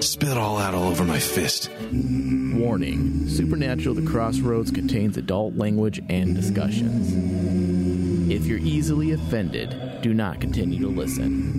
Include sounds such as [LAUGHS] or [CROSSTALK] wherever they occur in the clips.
Spit it all out all over my fist. Warning Supernatural The Crossroads contains adult language and discussions. If you're easily offended, do not continue to listen.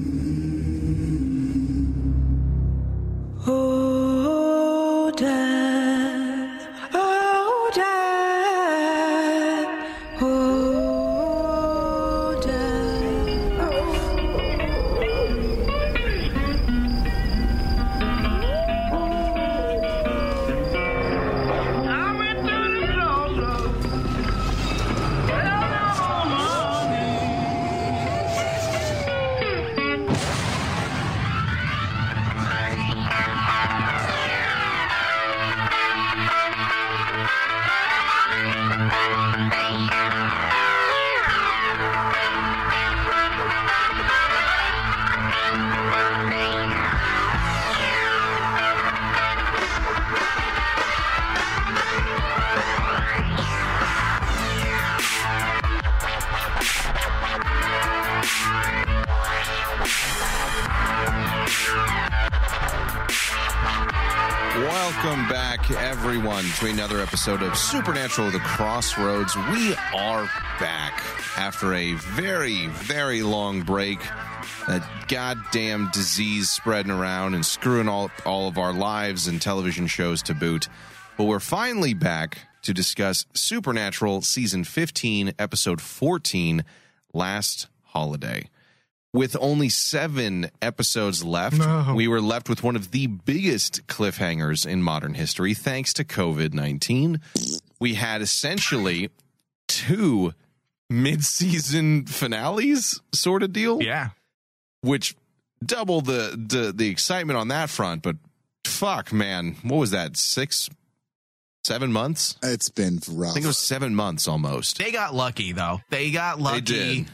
Episode of Supernatural The Crossroads. We are back after a very, very long break. That goddamn disease spreading around and screwing all, all of our lives and television shows to boot. But we're finally back to discuss Supernatural Season 15, Episode 14, Last Holiday. With only seven episodes left, we were left with one of the biggest cliffhangers in modern history, thanks to COVID 19. We had essentially two mid season finales, sort of deal, Yeah. which double the, the, the excitement on that front. But fuck, man, what was that? Six, seven months? It's been rough. I think it was seven months almost. They got lucky though. They got lucky. did.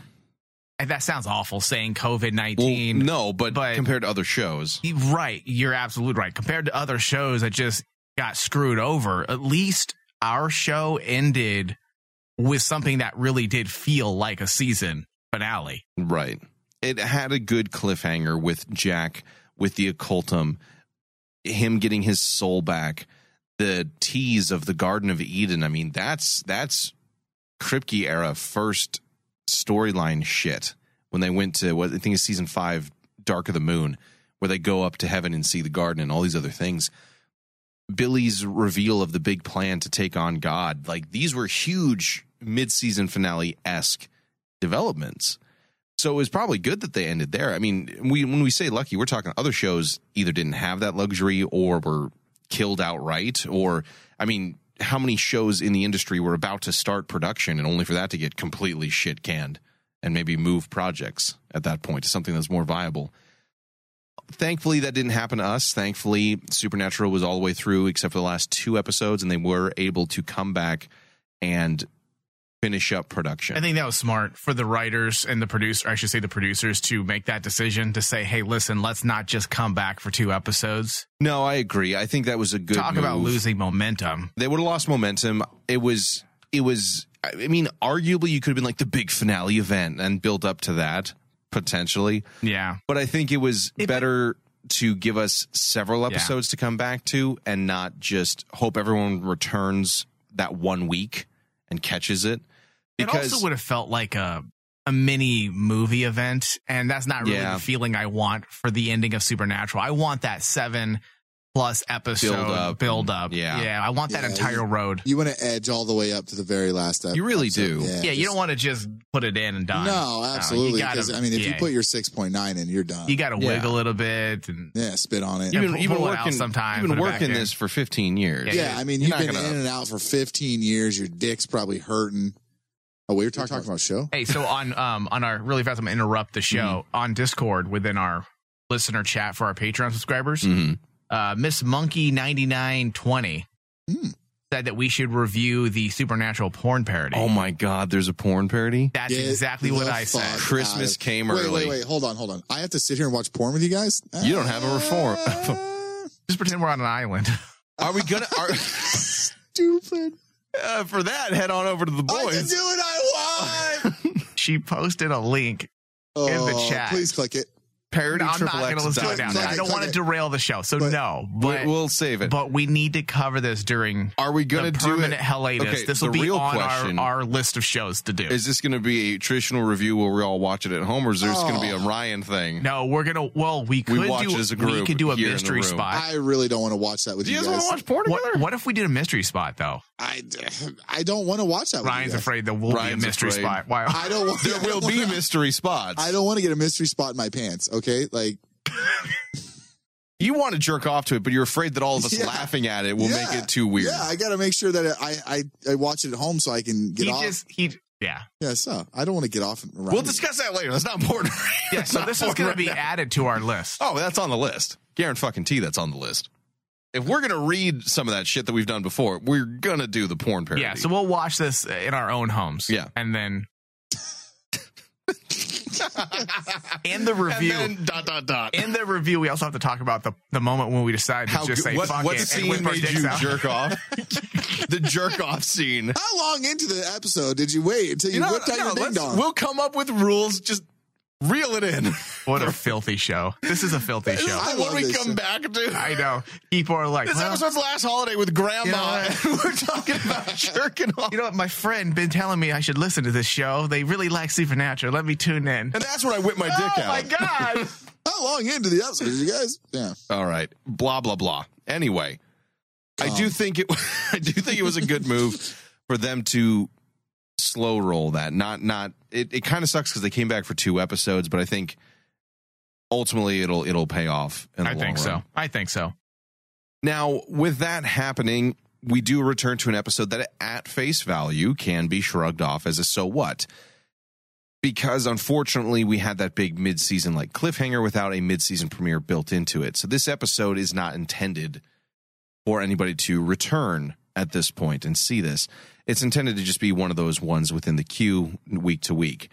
And that sounds awful saying COVID Well, 19. no, but, but- compared to other shows. Right. You're absolutely right. Compared to other shows that just got screwed over, at least our show ended with something that really did feel like a season finale. Right. It had a good cliffhanger with Jack, with the occultum, him getting his soul back, the tease of the Garden of Eden. I mean, that's that's Kripke era first storyline shit when they went to what I think is season five, Dark of the Moon, where they go up to heaven and see the garden and all these other things. Billie's reveal of the big plan to take on God, like these were huge mid-season finale esque developments. So it was probably good that they ended there. I mean, we when we say lucky, we're talking other shows either didn't have that luxury or were killed outright. Or I mean, how many shows in the industry were about to start production and only for that to get completely shit canned and maybe move projects at that point to something that's more viable. Thankfully, that didn't happen to us. Thankfully, Supernatural was all the way through except for the last two episodes, and they were able to come back and finish up production. I think that was smart for the writers and the producer, I should say the producers, to make that decision to say, hey, listen, let's not just come back for two episodes. No, I agree. I think that was a good Talk about losing momentum. They would have lost momentum. It was it was I mean, arguably you could have been like the big finale event and build up to that potentially. Yeah. But I think it was It- better to give us several episodes to come back to and not just hope everyone returns that one week and catches it. It also would have felt like a a mini movie event, and that's not really Yeah. the feeling I want for the ending of Supernatural. I want that seven plus episode Build up. build up. Yeah. yeah. I want that Yeah, entire you- road. You want to edge all the way up to the very last episode. You really do. Yeah, you don't want to just put it in and done. No, absolutely. you gotta- Because I mean, if you put your six point nine in, you're done. you got to Yeah. wiggle it a bit, and yeah, spit on it. You've been, you've been pull it out working sometime, You've been it back working in. this for 15 years. Yeah, I mean, You're you've been gonna- in and out for 15 years. Your dick's probably hurting. Oh, we were talking, talking about show. Hey, so on um on our really fast, I'm gonna interrupt the show Mm-hmm. on Discord within our listener chat for our Patreon subscribers. Mhm. Uh, Miss Monkey ninety nine twenty Hmm. said that we should review the Supernatural porn parody. Oh my God, there's a porn parody. That's Get exactly what I fuck said. Christmas out of- came wait, early. Wait, wait, hold on, hold on. I have to sit here and watch porn with you guys. You don't have a reform. [LAUGHS] Just pretend we're on an island. Are we gonna? Are, [LAUGHS] Stupid. Uh, for that, head on over to the boys. I can do what I want. [LAUGHS] she posted a link oh, the chat. Please click it. Parody I'm not going to listen to does. it now. Click I don't want to derail the show. So But- no, but we'll save it. but we need to cover this during Are we going to do permanent it? hiatus. Okay, this will the be real on question- our, our list of shows to do. Is this going to be a traditional review where we all watch it at home, or is there going to be a Oh. Ryan thing? no, we're gonna. Well, we could watch do. it as a group. we group could do a here in the mystery spot. I really don't want to watch that with Do you you guys want to watch porn together? What, what if we did a mystery spot though? I, I don't want to watch that. Ryan's guys. afraid there will Ryan's be a mystery afraid. spot. Why? I don't [LAUGHS] want. There will be [LAUGHS] mystery spots. I don't want to get a mystery spot in my pants. Okay, like [LAUGHS] You want to jerk off to it, but you're afraid that all of us [LAUGHS] Yeah. laughing at it will yeah, make it too weird. Yeah, I got to make sure that I, I I watch it at home so I can get he off. just he yeah yeah, so I don't want to get off. Around We'll you. discuss that later. That's not important. [LAUGHS] yeah. So this is important going right to be now. added to our list. Oh, that's on the list. Garen fucking T, that's on the list. If we're gonna read some of that shit that we've done before, we're gonna do the porn parody. Yeah, so we'll watch this in our own homes. Yeah. and then [LAUGHS] in the and review. then dot dot dot. in the review, we also have to talk about the, the moment when we decide to How just good- say what, fuck what it and scene whip our made dicks you out. jerk off? [LAUGHS] the jerk off scene. How long into the episode did you wait until you, You know, whipped out no, your ding let's- dong? we'll come up with rules. Just reel it in. [LAUGHS] What a filthy show! This is a filthy This show. the love one we come show. back to. I know. People are like, This well, episode's last holiday with Grandma, You know and we're talking about [LAUGHS] jerking off. you know what? My friend been telling me I should listen to this show. They really like Supernatural. Let me tune in. and that's when I whip my dick out. oh my god! [LAUGHS] How long into the episode did you guys? Yeah. All right. Blah blah blah. Anyway, I Um. do think it. I do think it was a good move for them to slow roll that. Not not. It, it kind of sucks because they came back for two episodes, but I think ultimately it'll it'll pay off. In the I think so. I think so. Now, with that happening, we do return to an episode that, at face value, can be shrugged off as a so what. Because unfortunately, we had that big mid season like cliffhanger without a mid season premiere built into it. So, this episode is not intended for anybody to return at this point and see this. It's intended to just be one of those ones within the queue week to week.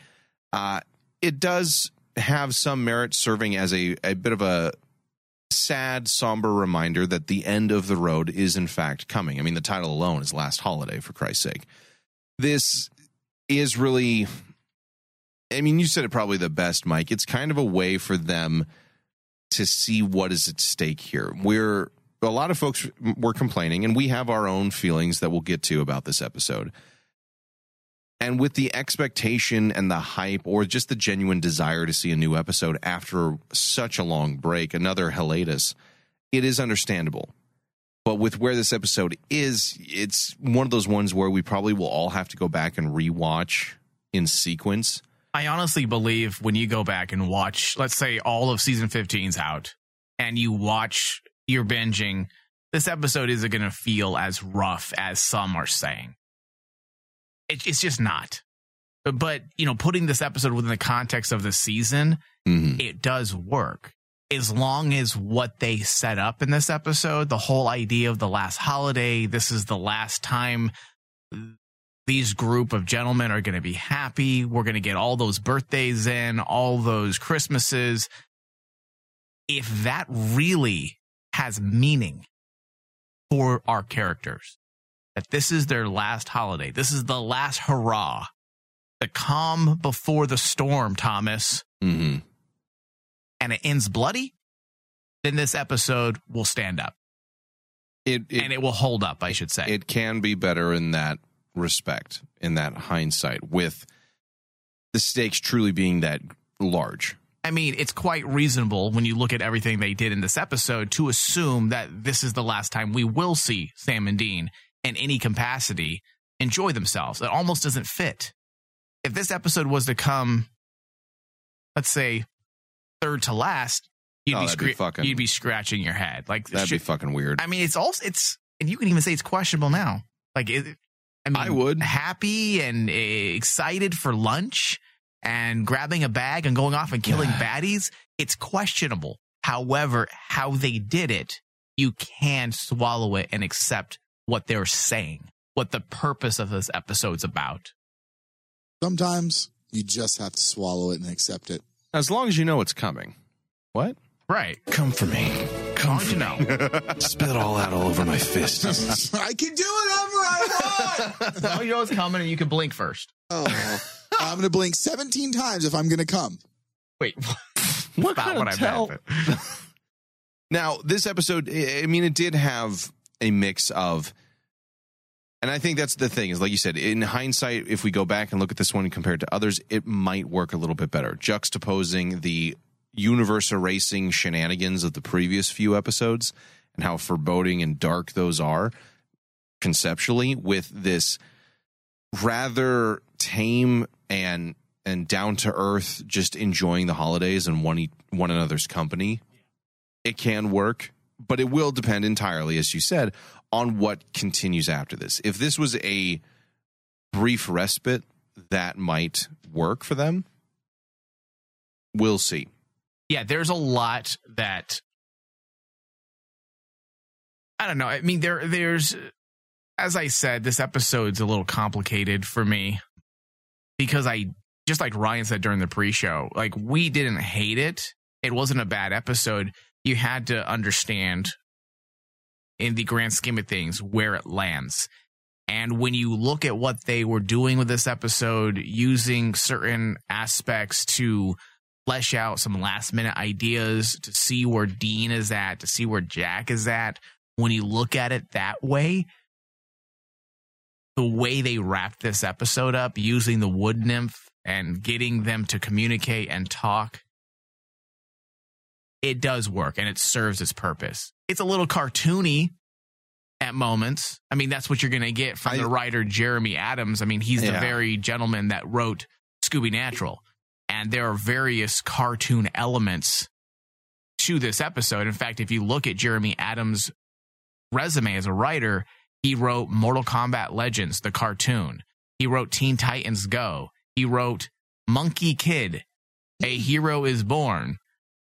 Uh, it does have some merit serving as a, a bit of a sad, somber reminder that the end of the road is in fact coming. I mean, the title alone is Last Holiday, for Christ's sake. This is really, I mean, you said it probably the best, Mike. It's kind of a way for them to see what is at stake here. We're, a lot of folks were complaining, and we have our own feelings that we'll get to about this episode. And with the expectation and the hype, or just the genuine desire to see a new episode after such a long break, another hiatus, it is understandable. But with where this episode is, it's one of those ones where we probably will all have to go back and rewatch in sequence. I honestly believe when you go back and watch, let's say all of season 15's out, and you watch your binging, this episode isn't going to feel as rough as some are saying. It, it's just not. But, but, you know, putting this episode within the context of the season, Mm-hmm. it does work. As long as what they set up in this episode, the whole idea of the last holiday, this is the last time these group of gentlemen are going to be happy. We're going to get all those birthdays in, all those Christmases. If that really has meaning for our characters, that this is their last holiday, this is the last hurrah, the calm before the storm, Thomas, Mm-hmm. and it ends bloody, then this episode will stand up It, it, and it will hold up, I should say. it can be better in that respect, in that hindsight, with the stakes truly being that large. I mean, it's quite reasonable when you look at everything they did in this episode to assume that this is the last time we will see Sam and Dean in any capacity enjoy themselves. It almost doesn't fit. If this episode was to come, let's say, third to last, you'd Oh, be, that'd be fucking- you'd be scratching your head. Like That'd be fucking weird. I mean, it's also it's, and you can even say it's questionable now. Like, it, I mean, I would. happy and uh, excited for lunch and grabbing a bag and going off and killing baddies. It's questionable. However, how they did it, you can swallow it and accept what they're saying, what the purpose of this episode's about. Sometimes you just have to swallow it and accept it. As long as you know it's coming. What? Right. Come for me. Come for know. [LAUGHS] Spit it all out all over my fist. [LAUGHS] I can do whatever I want. [LAUGHS] As long as you know it's coming and you can blink first. oh, I'm going to blink 17 times if I'm going to come. Wait. What [LAUGHS] about kind what of I tell? meant. [LAUGHS] Now, this episode, I I mean, it did have a mix of, and I think that's the thing is, like you said, in hindsight, if we go back and look at this one compared to others, it might work a little bit better, juxtaposing the universe erasing shenanigans of the previous few episodes and how foreboding and dark those are conceptually with this rather tame and and down to earth just enjoying the holidays and one one another's company it can work, but it will depend entirely, as you said, on what continues after this. If this was a brief respite, that might work for them. We'll see. yeah, there's a lot that I don't know. I mean, there there's as I said, this episode's a little complicated for me because I just like Ryan said during the pre-show, like we didn't hate it. It wasn't a bad episode. You had to understand in the grand scheme of things where it lands. And when you look at what they were doing with this episode, using certain aspects to flesh out some last minute ideas to see where Dean is at, to see where Jack is at. When you look at it that way, the way they wrapped this episode up using the wood nymph and getting them to communicate and talk, it does work and it serves its purpose. It's a little cartoony at moments. I mean, that's what you're going to get from I- the writer Jeremy Adams. I mean, he's the very gentleman that wrote Scooby Natural and there are various cartoon elements to this episode. In fact, if you look at Jeremy Adams' resume as a writer, he wrote Mortal Kombat Legends, the cartoon. He wrote Teen Titans Go. He wrote Monkie Kid, A Hero is Born.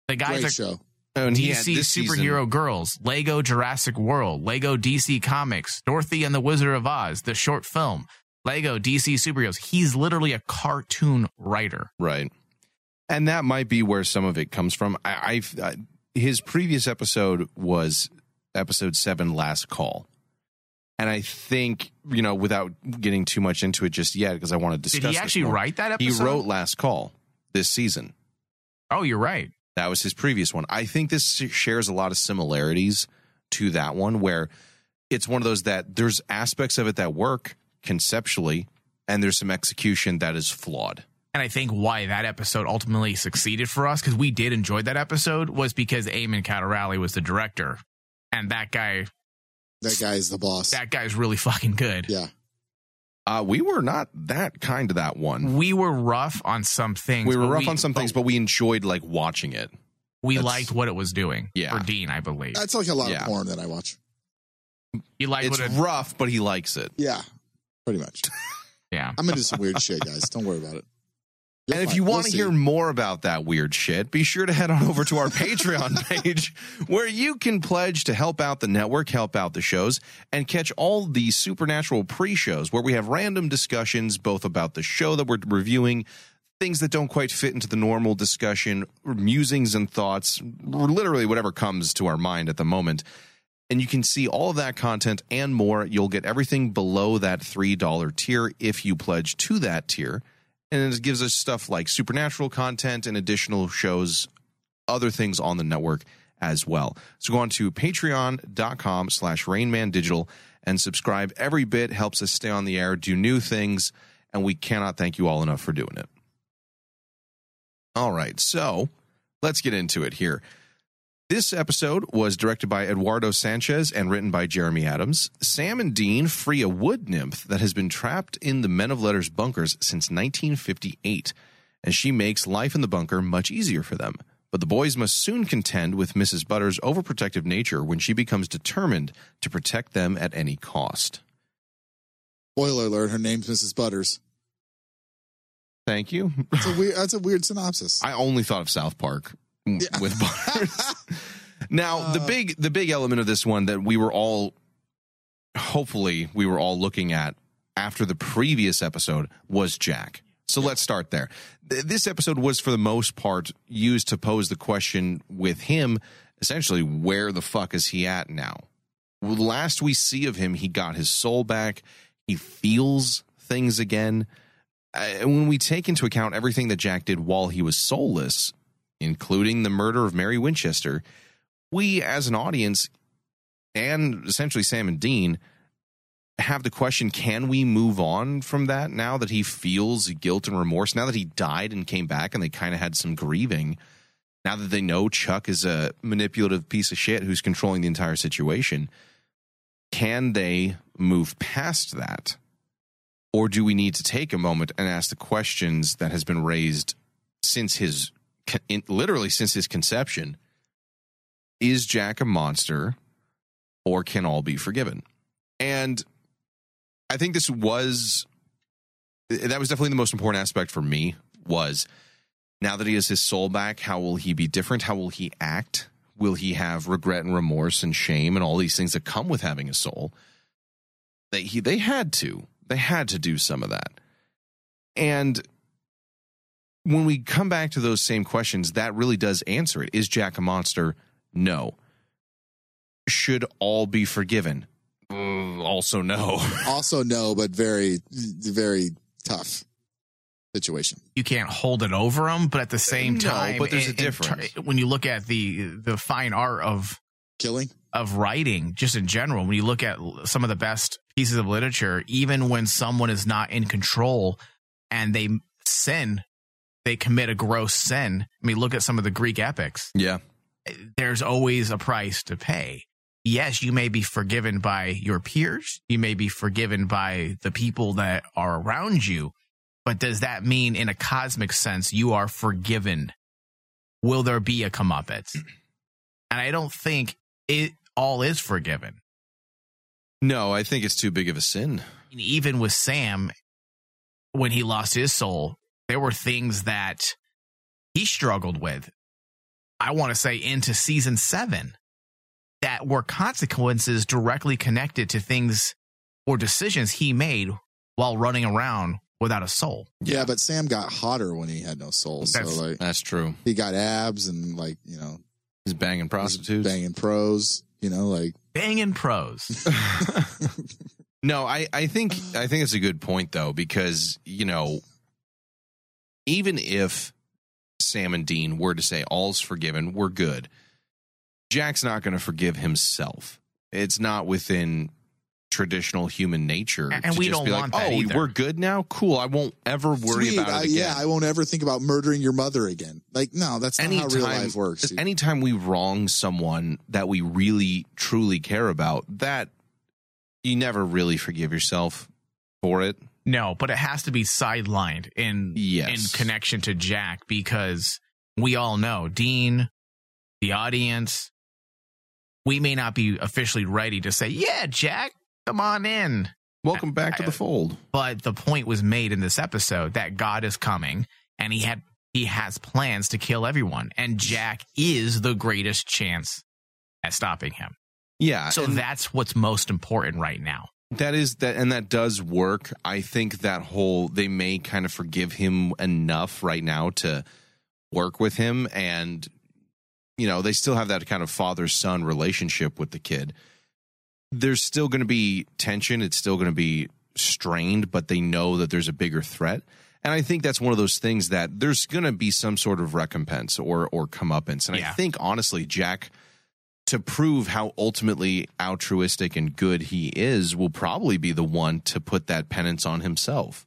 The guys Great are show. And he DC this season- Superhero Girls, Lego Jurassic World, Lego DC Comics, Dorothy and the Wizard of Oz, the short film, Lego DC Superheroes. He's literally a cartoon writer. Right. And that might be where some of it comes from. I, I've uh, his previous episode was episode seven, last call, and I think you know without getting too much into it just yet because I want to discuss. Did he actually write that episode? He wrote last call this season. Oh, you're right. That was his previous one. I think this shares a lot of similarities to that one, where it's one of those that there's aspects of it that work conceptually, and there's some execution that is flawed. And I think why that episode ultimately succeeded for us, because we did enjoy that episode, was because Amyn Kaderali was the director. And that guy, That guy's the boss. that guy's really fucking good. yeah. Uh, we were not that kind to that one. We were rough on some things. we were but rough on some things, but we enjoyed like watching it. we that's- liked what it was doing. Yeah. For Dean, I believe. That's like a lot Yeah. of porn that I watch. He liked It's what it, rough, but he likes it. Yeah. Pretty much. [LAUGHS] yeah. I'm into some weird shit, guys. Don't worry about it. You'll and if you want to see. hear more about that weird shit, be sure to head on over to our [LAUGHS] Patreon page where you can pledge to help out the network, help out the shows, and catch all the supernatural pre shows where we have random discussions both about the show that we're reviewing, things that don't quite fit into the normal discussion, musings and thoughts, literally whatever comes to our mind at the moment. And you can see all of that content and more. You'll get everything below that $3 tier if you pledge to that tier. And it gives us stuff like supernatural content and additional shows, other things on the network as well. So go on to patreon.com slash rainmandigital and subscribe. Every bit helps us stay on the air, do new things, and we cannot thank you all enough for doing it. All right, so let's get into it here. This episode was directed by Eduardo Sanchez and written by Jeremy Adams. Sam and Dean free a wood nymph that has been trapped in the Men of Letters bunkers since 1958, and she makes life in the bunker much easier for them. But the boys must soon contend with Mrs. Butter's overprotective nature when she becomes determined to protect them at any cost. Spoiler alert, her name's Mrs. Butters. Thank you. That's a [LAUGHS] weird that's a weird synopsis. I only thought of South Park Yeah. with Butters. [LAUGHS] now, the Uh. big the big element of this one that we were all hopefully we were all looking at after the previous episode was Jack. So let's start there. Th- This episode was for the most part used to pose the question with him essentially where the fuck is he at now? Well, Last we see of him, he got his soul back. He feels things again. Uh, when we take into account everything that Jack did while he was soulless, including the murder of Mary Winchester, we as an audience and essentially Sam and Dean have the question can we move on from that now that he feels guilt and remorse now that he died and came back and they kind of had some grieving now that they know Chuck is a manipulative piece of shit who's controlling the entire situation? Can they move past that? Or do we need to take a moment and ask the questions that has been raised since his literally since his conception is Jack a monster or can all be forgiven and I think this was that was definitely the most important aspect for me was now that he has his soul back, how will he be different? How will he act? Will he have regret and remorse and shame and all these things that come with having a soul? They he they had to. They had to do some of that. And when we come back to those same questions, that really does answer it. Is Jack a monster? No. Should all be forgiven? Mm, also no. [LAUGHS] also no, but very, very tough situation. You can't hold it over them, but at the same No, time, but there's a in- in difference. ter- when you look at the the fine art of Killing? of writing, just in general, when you look at some of the best pieces of literature, even when someone is not in control and they sin, they commit a gross sin. I mean, look at some of the Greek epics. Yeah. There's always a price to pay. Yes, you may be forgiven by your peers. You may be forgiven by the people that are around you. But does that mean, in a cosmic sense, you are forgiven? Will there be a comeuppance? And I don't think it all is forgiven. No, I think it's too big of a sin. Even with Sam, when he lost his soul, there were things that he struggled with. I want to say into season seven that were consequences directly connected to things or decisions he made while running around without a soul. Yeah. but Sam got hotter when he had no soul. So That's- like That's true. he got abs and like, you know, He's banging prostitutes. banging pros, you know, like [LAUGHS] Banging pros. [LAUGHS] No, I, I think I think it's a good point though because you know even if Sam and Dean were to say all's forgiven, we're good. Jack's not going to forgive himself. It's not within traditional human nature. And to we just don't be want like, that oh, either." we're good now. Cool. I won't ever worry sweet, about it I- again. yeah, I won't ever think about murdering your mother again. Like, no, that's not how real life works. dude. anytime we wrong someone that we really truly care about, that you never really forgive yourself for it. No, but it has to be sidelined in Yes. in connection to Jack because we all know Dean, the audience, we may not be officially ready to say, "Yeah, Jack, come on in." Welcome back to the fold. But the point was made in this episode that God is coming and he had he has plans to kill everyone and Jack is the greatest chance at stopping him. Yeah. So that's what's most important right now. That is that and that does work. I think that whole they may kind of forgive him enough right now to work with him and you know, they still have that kind of father son relationship with the kid. There's still going to be tension, it's still going to be strained, but they know that there's a bigger threat. And I think that's one of those things that there's going to be some sort of recompense or or comeuppance. And I think honestly, Jack, to prove how ultimately altruistic and good he is, will probably be the one to put that penance on himself.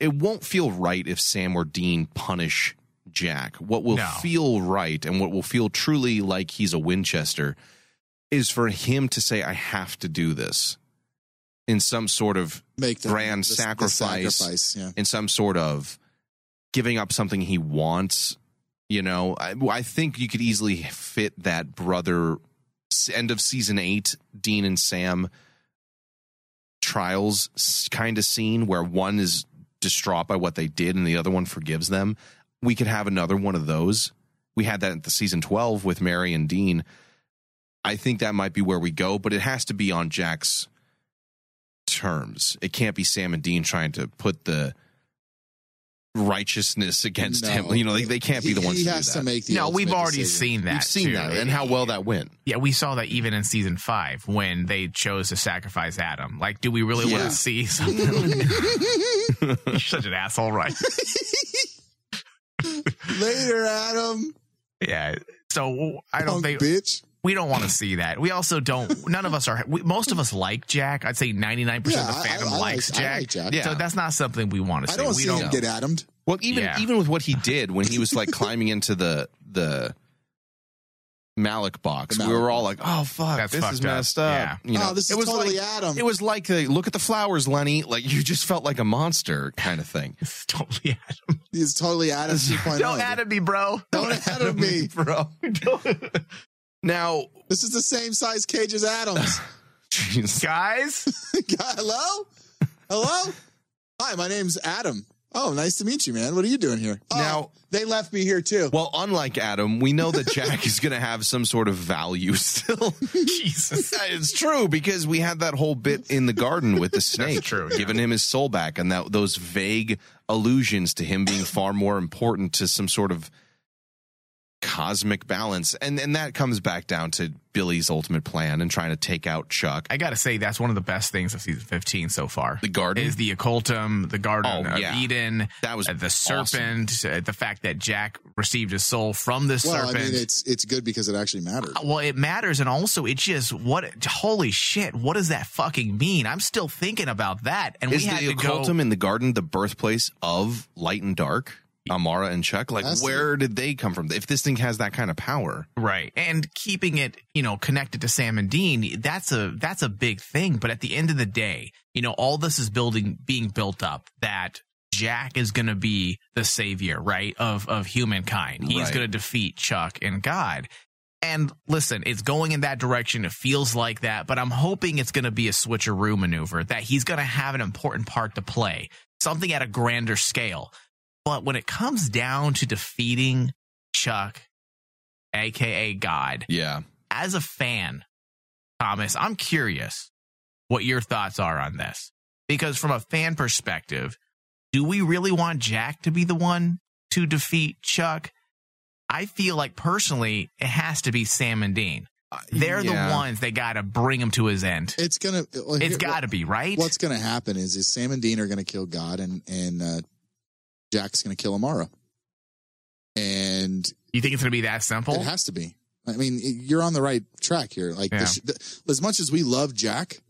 It won't feel right if Sam or Dean punish Jack. What will No. feel right and what will feel truly like he's a Winchester is for him to say, I have to do this in some sort of Make the grand the- the sacrifice. sacrifice, yeah. in some sort of giving up something he wants. You know, I, I think you could easily fit that brother end of season eight, Dean and Sam trials kind of scene where one is distraught by what they did and the other one forgives them. We could have another one of those. We had that at the season 12 with Mary and Dean. I think that might be where we go, but it has to be on Jack's terms. It can't be Sam and Dean trying to put the righteousness against No. him. You know, they, they can't be the ones He to do has that. to make the no, we've already decision. seen that. We've seen too. that and how well that went. Yeah, we saw that even in season five when they chose to sacrifice Adam. Like, do we really want to see [LAUGHS] something? You're such an asshole, right? Later, Adam. Yeah. So I don't Punk think bitch. We don't want to see that. We also don't. None of us are. We, most of us like Jack. I'd say ninety nine percent of the I- I- fandom I likes like- I Jack. like Jack. Yeah. So that's not something we want to I see. don't we see don't. him get atomed. Well, even Yeah. even with what he [LAUGHS] did when he was like climbing into the the Ma'lak box, The we were all like, "Oh fuck, That's this is fucked up. messed up." Yeah. You know, oh, this it is was totally like Adam. it was like the look at the flowers, Lenny. Like you just felt like a monster kind of thing. [LAUGHS] It's totally Adam. He's totally Adam [LAUGHS] Don't oh. Adam me, bro. Don't Adam me. bro. Now, This is the same size cage as Adam's. [LAUGHS] jeez. Guys, [LAUGHS] Hello? Hello? Hi, my name's Adam. Oh, nice to meet you, man. What are you doing here? Oh, Now- they left me here too. well, unlike Adam, we know that Jack is going to have some sort of value still. [LAUGHS] Jesus. It's true because we had that whole bit in the garden with the snake, true, yeah. giving him his soul back, and that those vague allusions to him being far more important to some sort of cosmic balance, and and that comes back down to Billie's ultimate plan and trying to take out Chuck. I gotta say that's one of the best things of season fifteen so far. The garden? is the occultum, the garden Oh, of yeah. Eden. That was uh, the awesome. serpent, uh, the fact that Jack received his soul from this well, serpent. I mean, it's it's good because it actually matters. well, it matters, and also it just what holy shit, what does that fucking mean? I'm still thinking about that, and Is we had the to go. occultum in the garden the birthplace of light and dark? Amara and Chuck, like That's- where did they come from? If this thing has that kind of power, Right. And keeping it, you know, connected to Sam and Dean, that's a that's a big thing. But at the end of the day, you know, all this is building being built up that Jack is gonna be the savior, right, of of humankind. He's Right. gonna defeat Chuck and God. And listen, it's going in that direction. It feels like that, but I'm hoping it's going to be a switcheroo maneuver, that he's going to have an important part to play, something at a grander scale. But when it comes down to defeating Chuck, aka God, yeah, as a fan, Thomas, I'm curious what your thoughts are on this. Because from a fan perspective, do we really want Jack to be the one to defeat Chuck? I feel like personally, it has to be Sam and Dean. They're Yeah. the ones that got to bring him to his end. It's gonna. well, It's got to be, right? What's gonna happen is is Sam and Dean are gonna kill God, and and uh, Jack's gonna kill Amara, and You think it's going to be that simple? it has to be. I mean, you're on the right track here. Like, Yeah. the sh- the, as much as we love Jack,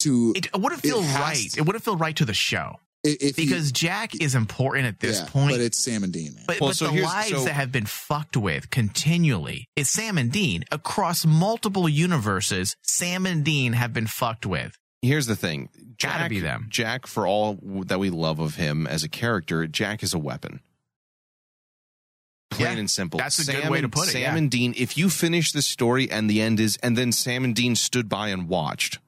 to It wouldn't feel It right. to. It wouldn't feel right to the show i- if you- because Jack is important at this yeah, point. but it's Sam and Dean, man. But, Well, but so the lives so- that have been fucked with continually is Sam and Dean across multiple universes. Sam and Dean have been fucked with. here's the thing Gotta Jack, be them. Jack, for all that we love of him as a character, Jack is a weapon. Plain Yeah, and simple. that's a good way to put it, Sam yeah. and Dean, if you finish the story and the end is, and then Sam and Dean stood by and watched,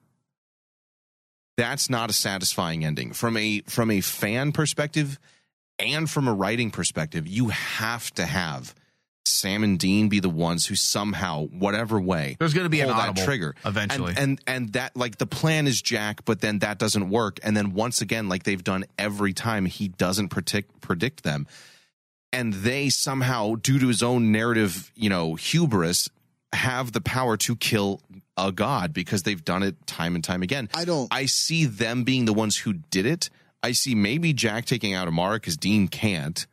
that's not a satisfying ending. From a from a fan perspective and from a writing perspective, you have to have Sam and Dean be the ones who somehow, whatever way, There's going to be an that audible trigger eventually. and, and and that like the plan is Jack, but then that doesn't work. And then once again, like they've done every time, he doesn't predict predict them, and they somehow, due to his own narrative, you know, hubris, have the power to kill a god because they've done it time and time again. I don't. I see them being the ones who did it. I see maybe Jack taking out Amara because Dean can't.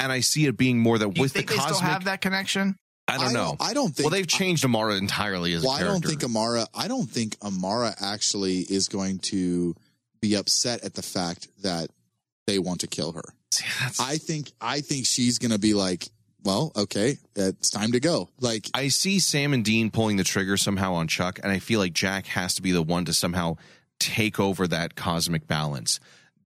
And I see it being more that Do you with the think they cosmic. still have that connection? I don't know. I don't think. well, they've changed Amara entirely as Well, a I character. don't think Amara. I don't think Amara actually is going to be upset at the fact that they want to kill her. That's- I think. I think she's going to be like, well, okay, it's time to go. Like, I see Sam and Dean pulling the trigger somehow on Chuck, and I feel like Jack has to be the one to somehow take over that cosmic balance.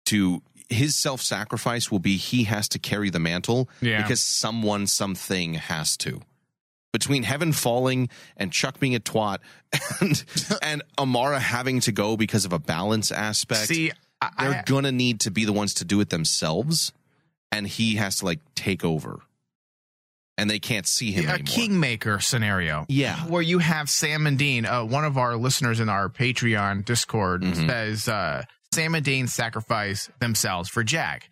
To his self sacrifice will be he has to carry the mantle Yeah. because someone, something has to. Between heaven falling and Chuck being a twat and [LAUGHS] and Amara having to go because of a balance aspect, See, I, they're I, gonna need to be the ones to do it themselves, and he has to like take over. And they can't see him a kingmaker scenario. Yeah. Where you have Sam and Dean, uh, one of our listeners in our Patreon Discord Mhm. says uh, Sam and Dean sacrifice themselves for Jack.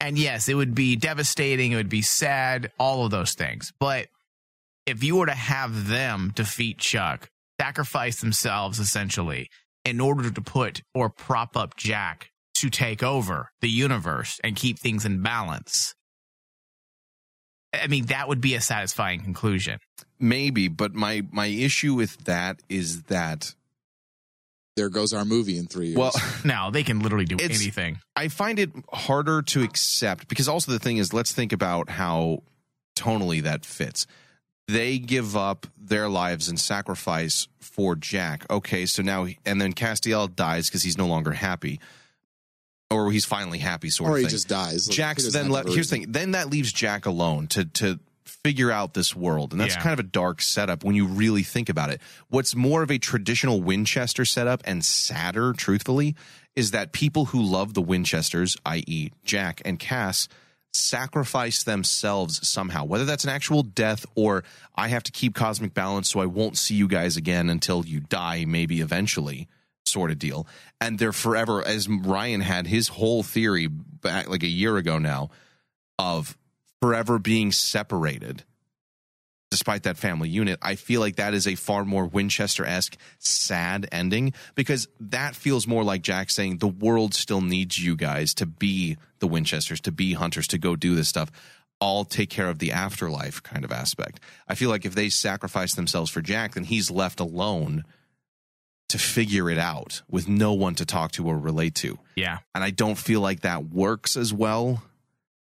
And yes, it would be devastating, it would be sad, all of those things. But if you were to have them defeat Chuck, sacrifice themselves essentially in order to put or prop up Jack to take over the universe and keep things in balance, I mean, that would be a satisfying conclusion. Maybe, but my my issue with that is that There goes our movie in three years. well, [LAUGHS] Now they can literally do It's- anything. I find it harder to accept because also the thing is, let's think about how tonally that fits. They give up their lives and sacrifice for Jack. Okay, so now, and then Castiel dies because he's no longer happy, or he's finally happy, sort or of he thing. just dies. Like, Jack's then have le- a here's the thing. Then that leaves Jack alone to to figure out this world, and that's Yeah. kind of a dark setup when you really think about it. What's more of a traditional Winchester setup and sadder, truthfully, is that people who love the Winchesters, i.e., Jack and Cass, sacrifice themselves somehow, whether that's an actual death or I have to keep cosmic balance so I won't see you guys again until you die, maybe eventually, sort of deal. And they're forever, as Ryan had his whole theory back like a year ago now, of forever being separated. Despite that family unit, I feel like that is a far more Winchester esque sad ending because that feels more like Jack saying the world still needs you guys to be the Winchesters, to be hunters, to go do this stuff. I'll take care of the afterlife kind of aspect. I feel like if they sacrifice themselves for Jack, then he's left alone to figure it out with no one to talk to or relate to Yeah. and I don't feel like that works as well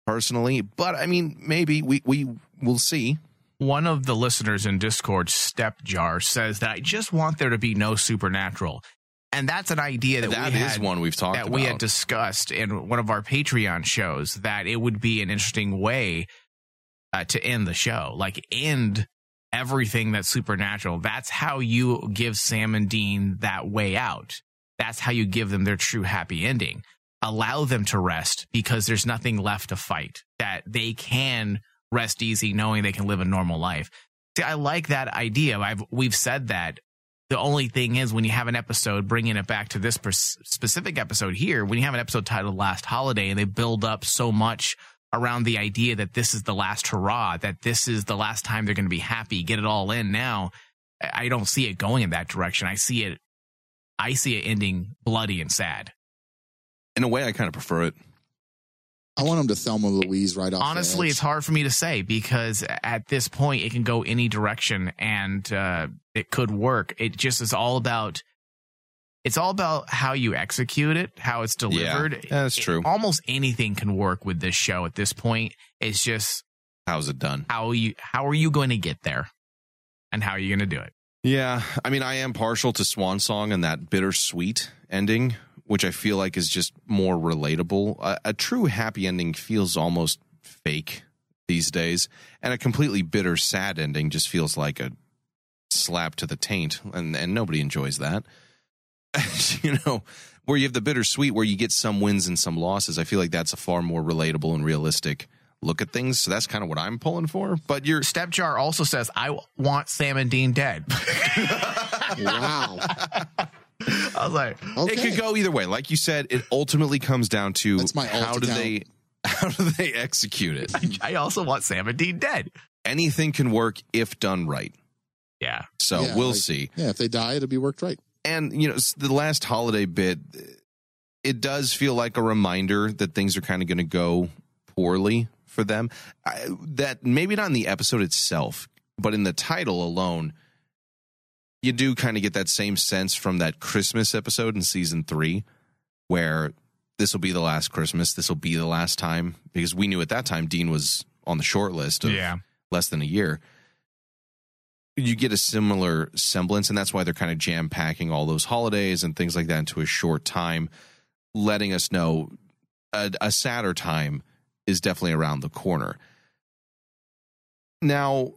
personally. But I mean, maybe we we will see. One of the listeners in Discord, Step Jar, says that I just want there to be no supernatural. And that's an idea that, That we is had, one we've talked that about. we had discussed in one of our Patreon shows that it would be an interesting way uh, to end the show. Like end everything that's supernatural. That's how you give Sam and Dean that way out. That's how you give them their true happy ending. Allow them to rest because there's nothing left to fight. That they can rest easy knowing they can live a normal life. See, I like that idea. I've we've said that. The only thing is when you have an episode, bringing it back to this pers- specific episode here, when you have an episode titled Last Holiday and they build up so much around the idea that this is the last hurrah, that this is the last time they're going to be happy, get it all in now. I I don't see it going in that direction. I see it, I see it ending bloody and sad. In a way, I kind of prefer it. I want him to Thelma Louise right off. the Honestly, edge. it's hard for me to say because at this point it can go any direction and uh, it could work. It just is all about. It's all about how you execute it, how it's delivered. Yeah, that's true. It- almost anything can work with this show at this point. It's just How's it done? how you how are you going to get there, and how are you going to do it? Yeah, I mean, I am partial to Swan Song and that bittersweet ending, which I feel like is just more relatable. A, a true happy ending feels almost fake these days, and a completely bitter, sad ending just feels like a slap to the taint, and and nobody enjoys that. [LAUGHS] you know, where you have the bittersweet, where you get some wins and some losses. I feel like that's a far more relatable and realistic look at things. So that's kind of what I'm pulling for. But you're Stepjar also says, "I want Sam and Dean dead." [LAUGHS] wow. [LAUGHS] I was like, Okay. It could go either way. Like you said, it ultimately comes down to That's my how alt do account. they [LAUGHS] how do they execute it? [LAUGHS] I also want Sam and Dean dead. Anything can work if done right. Yeah. So Yeah, we'll like- see. Yeah, if they die, it'll be worked right. And you know, s- the last holiday bit it does feel like a reminder that things are kind of going to go poorly for them. I, that maybe not in the episode itself, but in the title alone, you do kind of get that same sense from that Christmas episode in season three, where this will be the last Christmas. This will be the last time because we knew at that time Dean was on the short list of Yeah. less than a year. You get a similar semblance, and that's why they're kind of jam packing all those holidays and things like that into a short time, letting us know a, a sadder time is definitely around the corner. Now,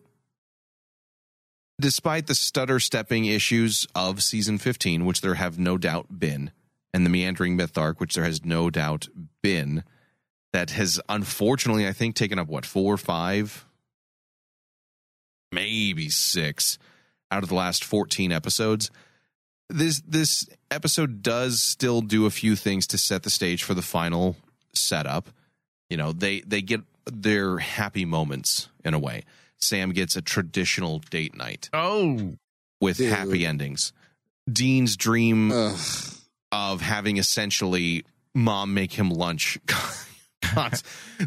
despite the stutter stepping issues of season 15, which there have no doubt been, and the meandering myth arc, which there has no doubt been, that has unfortunately, I think, taken up what, four five, maybe six out of the last 14 episodes. This this episode does still do a few things to set the stage for the final setup. You know, they they get their happy moments in a way. Sam gets a traditional date night Oh. with Dude. happy endings. Dean's dream Ugh. of having essentially mom make him lunch [LAUGHS]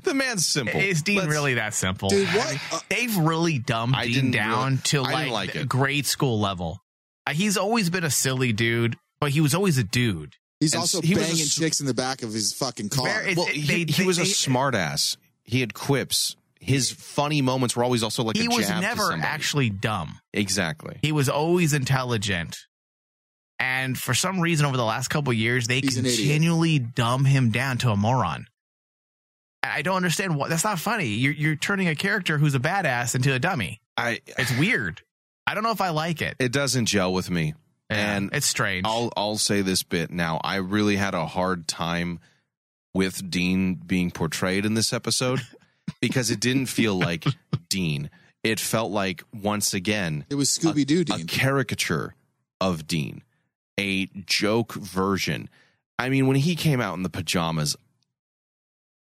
the man's simple. Is Dean Let's- really that simple? Dude, what? Uh, [LAUGHS] They've really dumbed I Dean down really- to like, like grade school level. Uh, He's always been a silly dude, but he was always a dude. he's And also he was a banging chicks in the back of his fucking car. Very- Well, They- he, they- he was a smartass. He had quips. His funny moments were always also like He a was jab never somebody. actually dumb. exactly. He was always intelligent. And for some reason, over the last couple of years, they He's continually dumb him down to a moron. I I don't understand what. That's not funny. You're you're turning a character who's a badass into a dummy. I It's weird. I don't know if I like it. it doesn't gel with me. Yeah, and it's strange. I'll I'll say this bit now. I really had a hard time with Dean being portrayed in this episode [LAUGHS] because it didn't feel like Dean. It felt like once again it was Scooby Doo a Dean. caricature of Dean, a joke version. I mean, when he came out in the pajamas,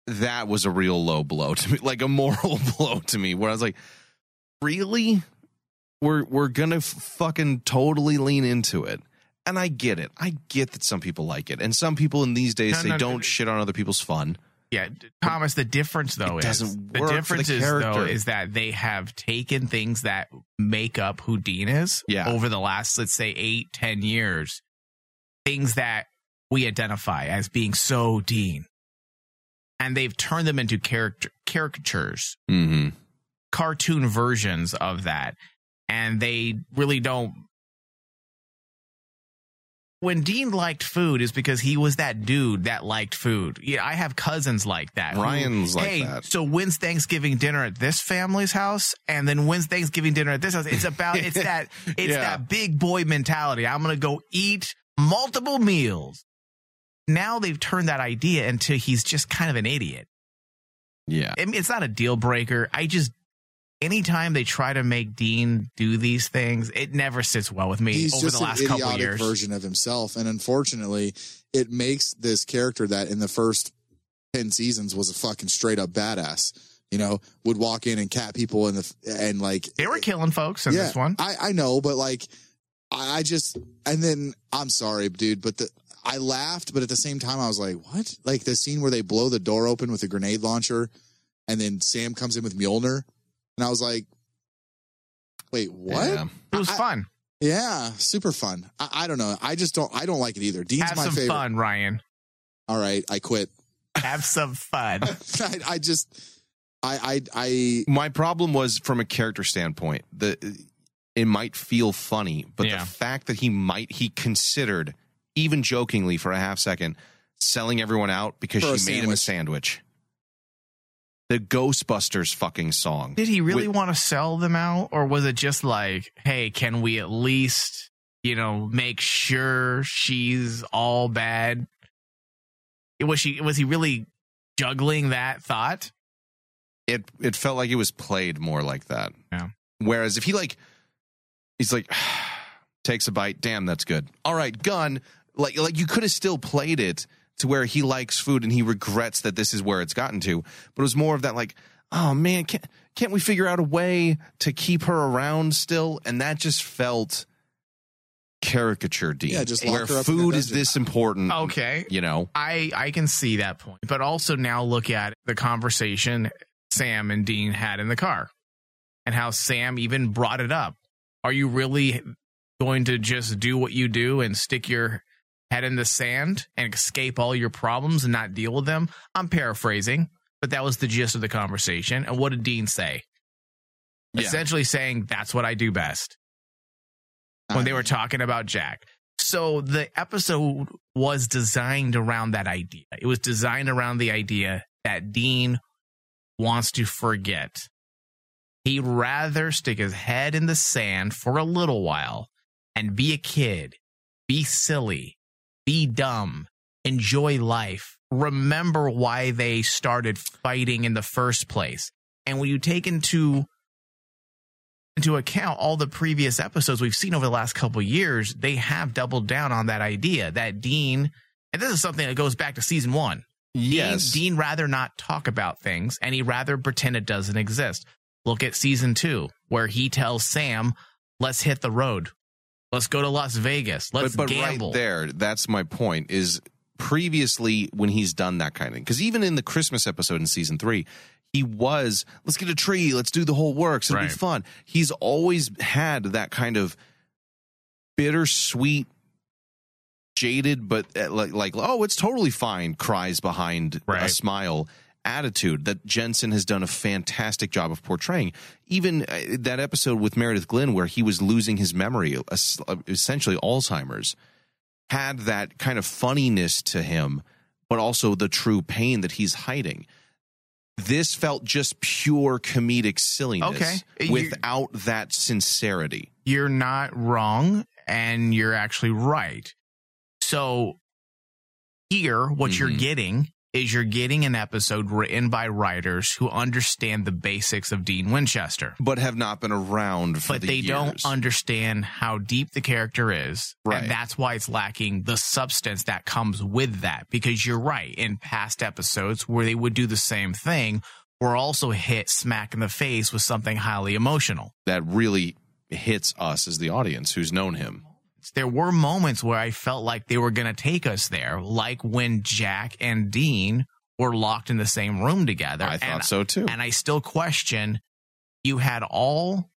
that was a real low blow to me, [LAUGHS] like a moral [LAUGHS] blow to me. Where I was like, really, we're we're gonna f- fucking totally lean into it. And I get it. I get that some people like it, and some people in these days No, say no, no, don't no. shit on other people's fun. Yeah, Thomas. The difference though It is the work the difference is though is that they have taken things that make up who Dean is. Yeah. over the last let's say eight ten years, things that we identify as being so Dean, and they've turned them into character caricatures. Mm-hmm. cartoon versions of that and they really don't when Dean liked food is because he was that dude that liked food. Yeah, I have cousins like that. who, Ryan's like hey, that. So when's Thanksgiving dinner at this family's house? And then when's Thanksgiving dinner at this house? It's about it's [LAUGHS] that it's Yeah. that big boy mentality. I'm gonna go eat multiple meals. Now they've turned that idea into he's just kind of an idiot. Yeah. I mean, it's not a deal breaker. I just anytime they try to make Dean do these things, it never sits well with me He's over just the an last couple idiotic years. version of himself, and unfortunately, it makes this character that in the first ten seasons was a fucking straight up badass. You know, would walk in and cat people in the and like They were killing folks in yeah, this one. I I know, but like I, I just and then I'm sorry, dude, but the I laughed, but at the same time I was like, what? Like the scene where they blow the door open with a grenade launcher, and then Sam comes in with Mjolnir, and I was like, wait, what? Yeah. It was I- fun. Yeah, super fun. I, I don't know. I just don't. I don't like it either. Dean's Have my some favorite. fun, Ryan. All right, I quit. [LAUGHS] Have some fun. [LAUGHS] I, I just, I, I, I. my problem was from a character standpoint the it might feel funny but Yeah. the fact that he might he considered even jokingly for a half second selling everyone out because For she made him a sandwich the ghostbusters fucking song Did he really With- want to sell them out, or was it just like, hey, can we at least, you know, make sure she's all bad? Was she? Was he really juggling that thought? it it felt like it was played more like that Yeah. whereas if he like he's like [SIGHS] takes a bite damn that's good all right gun like like you could have still played it to where he likes food and he regrets that this is where it's gotten to. But it was more of that like oh man can't can't we figure out a way to keep her around still? And that just felt caricature Dean. Yeah, just lock where her up in a food is this important Okay, you know? I I can see that point, but also now look at the conversation Sam and Dean had in the car, and how Sam even brought it up. Are you really going to just do what you do and stick your head in the sand and escape all your problems and not deal with them? I'm paraphrasing, but that was the gist of the conversation. And what did Dean say? Yeah. Essentially saying that's what I do best when they uh-huh. were talking about Jack. So the episode was designed around that idea. It was designed around the idea that Dean wants to forget. He'd rather stick his head in the sand for a little while and be a kid, be silly, be dumb, enjoy life, remember why they started fighting in the first place. And when you take into into account all the previous episodes we've seen over the last couple of years, they have doubled down on that idea that Dean, and this is something that goes back to season one. yes Dean, Dean rather not talk about things and he rather pretend it doesn't exist. Look at season two, where he tells Sam, let's hit the road. Let's go to Las Vegas. Let's but, but gamble. right there, that's my point. Is previously when he's done that kind of thing. Because even in the Christmas episode in season three, he was let's get a tree, let's do the whole works, it'll Right. be fun. He's always had that kind of bittersweet, jaded, but uh, like like oh, it's totally fine. Cries behind a smile attitude that Jensen has done a fantastic job of portraying. Even uh, that episode with Meredith Glynn, where he was losing his memory, essentially Alzheimer's, had that kind of funniness to him, but also the true pain that he's hiding. This felt just pure comedic silliness Okay. Without that sincerity. you're not wrong and you're actually right. So here, what you're Mhm. getting is you're getting an episode written by writers who understand the basics of Dean Winchester, But have not been around for but the they years. don't understand how deep the character is. Right. And that's why it's lacking the substance that comes with that. Because you're right. In past episodes where they would do the same thing, we're also hit smack in the face with something highly emotional. that really hits us as the audience who's known him. There were moments where I felt like they were going to take us there, like when Jack and Dean were locked in the same room together. I thought and, so too. And I still question you had all,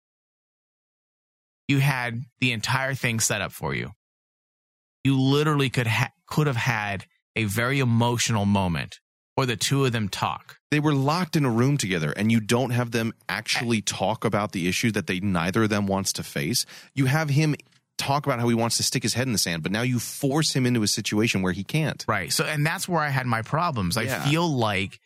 you had the entire thing set up for you. You literally could ha- could have had a very emotional moment where the two of them talk. they were locked in a room together and you don't have them actually talk about the issue that they neither of them wants to face you have him talk about how he wants to stick his head in the sand but now you force him into a situation where he can't Right. So, and that's where I had my problems. I Yeah. feel like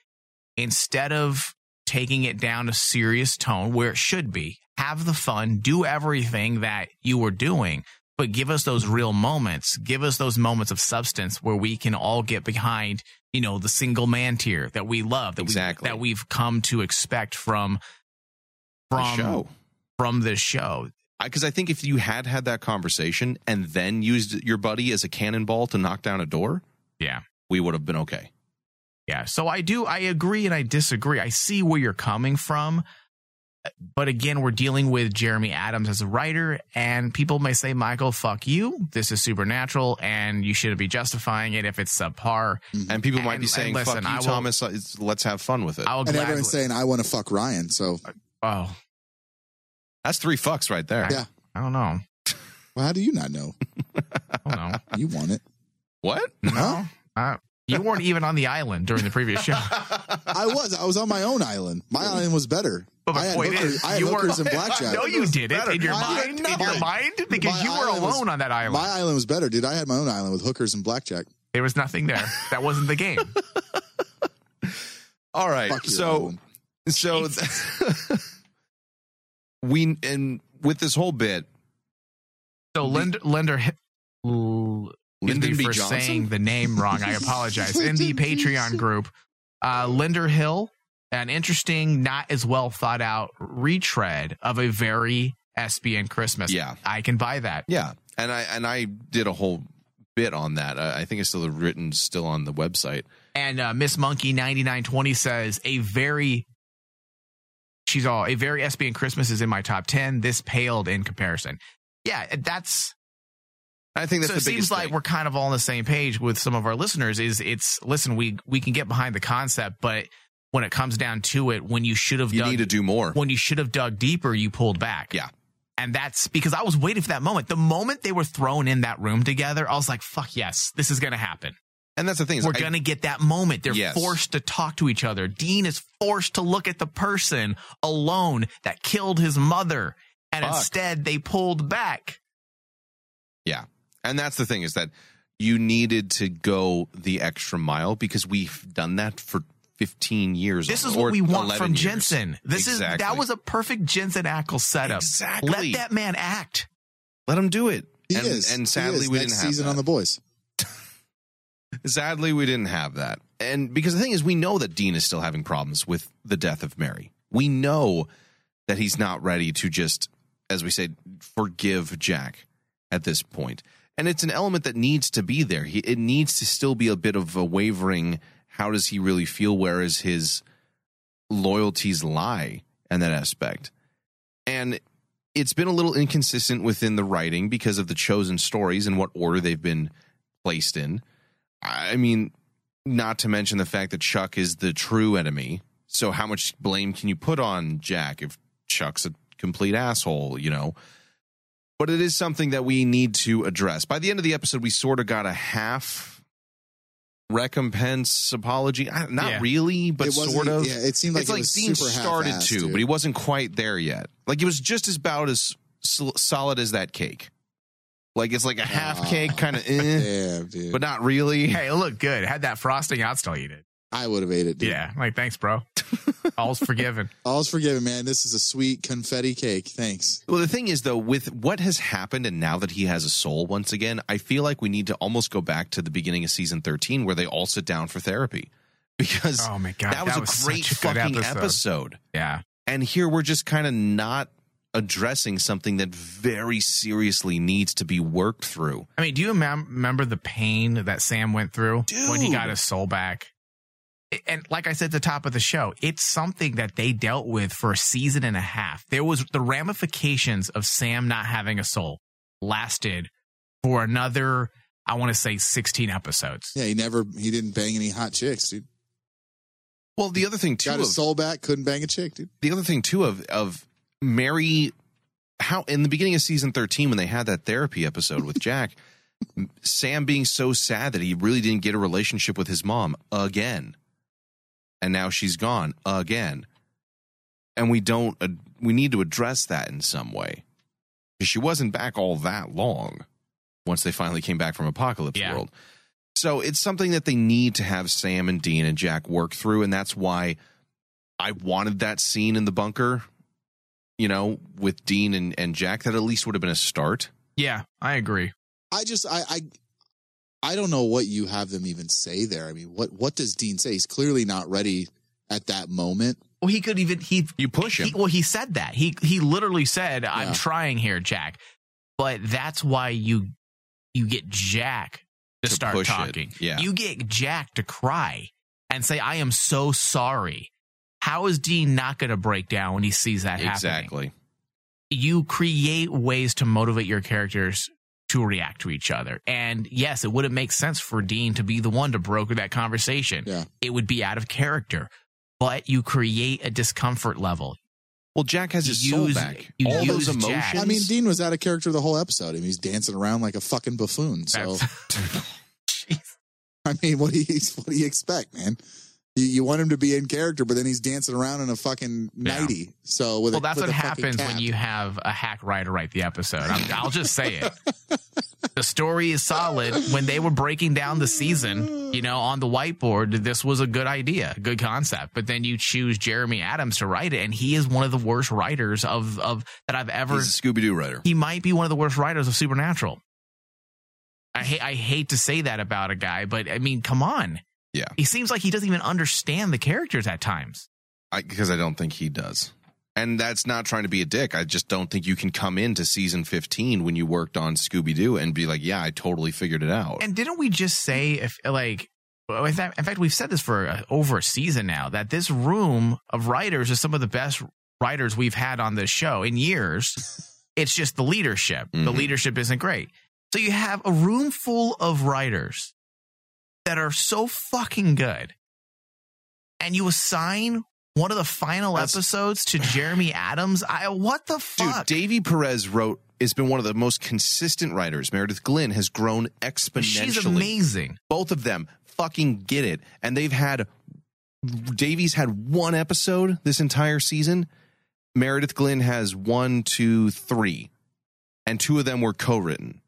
instead of taking it down a serious tone where it should be, have the fun, do everything that you were doing, but give us those real moments. Give us those moments of substance where we can all get behind, you know, the single man tear that we love, that Exactly. we, that we've come to expect from, The from, show from this show. Because I, think if you had had that conversation and then used your buddy as a cannonball to knock down a door Yeah. we would have been okay Yeah. So I do, I agree and I disagree. I see where you're coming from. But again, we're dealing with Jeremy Adams as a writer, and people may say, Michael, fuck you. This is supernatural, and you shouldn't be justifying it if it's subpar. Mm-hmm. and people might And- be saying listen, fuck you will- thomas let's have fun with it I'll And gladly. everyone's saying I want to fuck Ryan. So, oh, that's three fucks right there Yeah. I don't know. well, how do you not know? [LAUGHS] I don't know. You want it? what No. Uh, you weren't even on the island during the previous show. I was. I was on my own island. My island was better. But I the had point hookers, is, I had you weren't- and [LAUGHS] blackjack. no, you did it In your My- mind, in your mind, because my you were island was- alone on that island. My island was better, dude. I had my own island with hookers and blackjack. there was nothing there. That wasn't the game. [LAUGHS] all right so island. So we and with this whole bit, So Linder, Linder, L- Lyndon Excuse me B. for Johnson? saying the name wrong. I [LAUGHS] apologize. In the Patreon group, uh, Linder Hill, an interesting, not as well thought out retread of a very SPN Christmas. Yeah. I can buy that. yeah, and I and I did a whole bit on that. I, I think it's still written still on the website. And uh, Miss Monkey ninety nine twenty says a very. She's all a very SPN Christmas is in my top ten. This paled in comparison. Yeah, that's I think that's so it seems like thing. we're kind of all on the same page with some of our listeners is it's listen we we can get behind the concept but when it comes down to it when you should have you dug need to do more. when you should have dug deeper you pulled back Yeah. and that's because i was waiting for that moment the moment they were thrown in that room together i was like fuck yes this is gonna happen And that's the thing is we're gonna get that moment they're Yes. forced to talk to each other dean is forced to look at the person alone that killed his mother and Fuck. instead they pulled back Yeah. And that's the thing is that you needed to go the extra mile because we've done that for 15 years. This is what we want from years. Jensen. This is that was a perfect Jensen Ackles setup. Exactly. Let that man act. Let him do it. He and, is. And sadly, is. we Next didn't have season that. on the boys. Sadly, we didn't have that. And because the thing is, we know that Dean is still having problems with the death of Mary. We know that he's not ready to just, as we say, forgive Jack at this point. And it's an element that needs to be there. He, it needs to still be a bit of a wavering. How does he really feel? Where is his loyalties lie in that aspect? And it's been a little inconsistent within the writing because of the chosen stories and what order they've been placed in. I mean, not to mention the fact that Chuck is the true enemy. So how much blame can you put on Jack if Chuck's a complete asshole, you know? But it is something that we need to address. By the end of the episode, we sort of got a half recompense apology. I- Not Yeah. really, but It sort of. Yeah, it seemed like it's it like was Dean super started to, dude. but he wasn't quite there yet. Like it was just as about as sol- solid as that cake. Like it's like a half cake, kind of, [LAUGHS] eh, but not really. Hey, it looked good. Had that frosting, I'd still eat it. I would have ate it, dude. Yeah, like thanks, bro. [LAUGHS] All's forgiven. All's forgiven, man. This is a sweet confetti cake. Thanks. Well, the thing is, though, with what has happened, and now that he has a soul once again, I feel like we need to almost go back to the beginning of season 13 where they all sit down for therapy because Oh my god, that was a great such fucking episode. episode. Yeah, And here we're just kind of not addressing something that very seriously needs to be worked through. I mean, do you remem- remember the pain that Sam went through when he got his soul back? And like I said at the top of the show, it's something that they dealt with for a season and a half. There was the ramifications of Sam not having a soul lasted for another, I want to say, 16 episodes. Yeah, he never, he didn't bang any hot chicks, dude. Well, the other thing too, Got of, his soul back, couldn't bang a chick, dude. the other thing too of of Mary, how in the beginning of season 13 when they had that therapy episode with [LAUGHS] Jack, Sam being so sad that he really didn't get a relationship with his mom again, and now she's gone again, and we don't uh, we need to address that in some way because she wasn't back all that long once they finally came back from Apocalypse Yeah. World. So it's something that they need to have Sam and Dean and Jack work through, and that's why I wanted that scene in the bunker, you know, with Dean and, and Jack. That at least would have been a start. Yeah, I agree. I just, I, I, I don't know what you have them even say there. I mean, what, what does Dean say? He's clearly not ready at that moment. Well, he could even he You push him. He, well, he said that. He he literally said, "I'm trying here, Jack." But that's why you you get Jack to, To start push it. talking. Yeah. You get Jack to cry and say, "I am so sorry." How is Dean not going to break down when he sees that happening? exactly. You create ways to motivate your characters to react to each other. And yes, it wouldn't make sense for Dean to be the one to broker that conversation. Yeah. It would be out of character. But you create a discomfort level. Well, Jack has his You soul use- back. you All use those Jack. emotions. I mean, Dean was out of character the whole episode. I mean, he's dancing around like a fucking buffoon. So, That's- [LAUGHS] I mean, what do you, what do you expect, man? You, you want him to be in character, but then he's dancing around in a fucking Yeah. nighty. So with Well, a, that's with what a happens when you have a hack writer write the episode. I'm, I'll just say it. [LAUGHS] the story is solid. When they were breaking down the season, you know, on the whiteboard, this was a good idea, good concept. But then you choose Jeremy Adams to write it, and he is one of the worst writers of of that I've ever. he's a Scooby Doo writer. He might be one of the worst writers of Supernatural. I hate I hate to say that about a guy, but I mean, come on. Yeah. He seems like he doesn't even understand the characters at times. Because I, don't think he does. And that's not trying to be a dick. I just don't think you can come into season 15 when you worked on Scooby Doo and be like, yeah, I totally figured it out. And didn't we just say if like in fact, we've said this for uh, over a season now that this room of writers is some of the best writers we've had on this show in years. [LAUGHS] it's just the leadership. The Mhm. leadership isn't great. So you have a room full of writers that are so fucking good. And you assign one of the final That's- episodes to Jeremy [SIGHS] Adams. I what the Dude, fuck? Davy Perez wrote, has been one of the most consistent writers. Meredith Glynn has grown exponentially. She's amazing. both of them fucking get it and they've had Davy's had one episode this entire season meredith glynn has one two three and two of them were co-written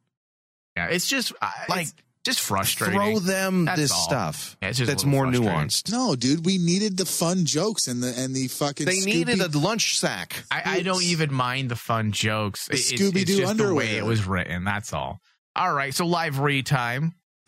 Yeah, it's just uh, Like, it's just frustrating. throw them That's this all. stuff Yeah, just that's more nuanced No, dude, we needed the fun jokes and the and the fucking. they Scooby- needed a lunch sack I, I don't even mind the fun jokes. The It- Scooby-Doo it's just the way it was written. That's all. All right, so live read time. [LAUGHS]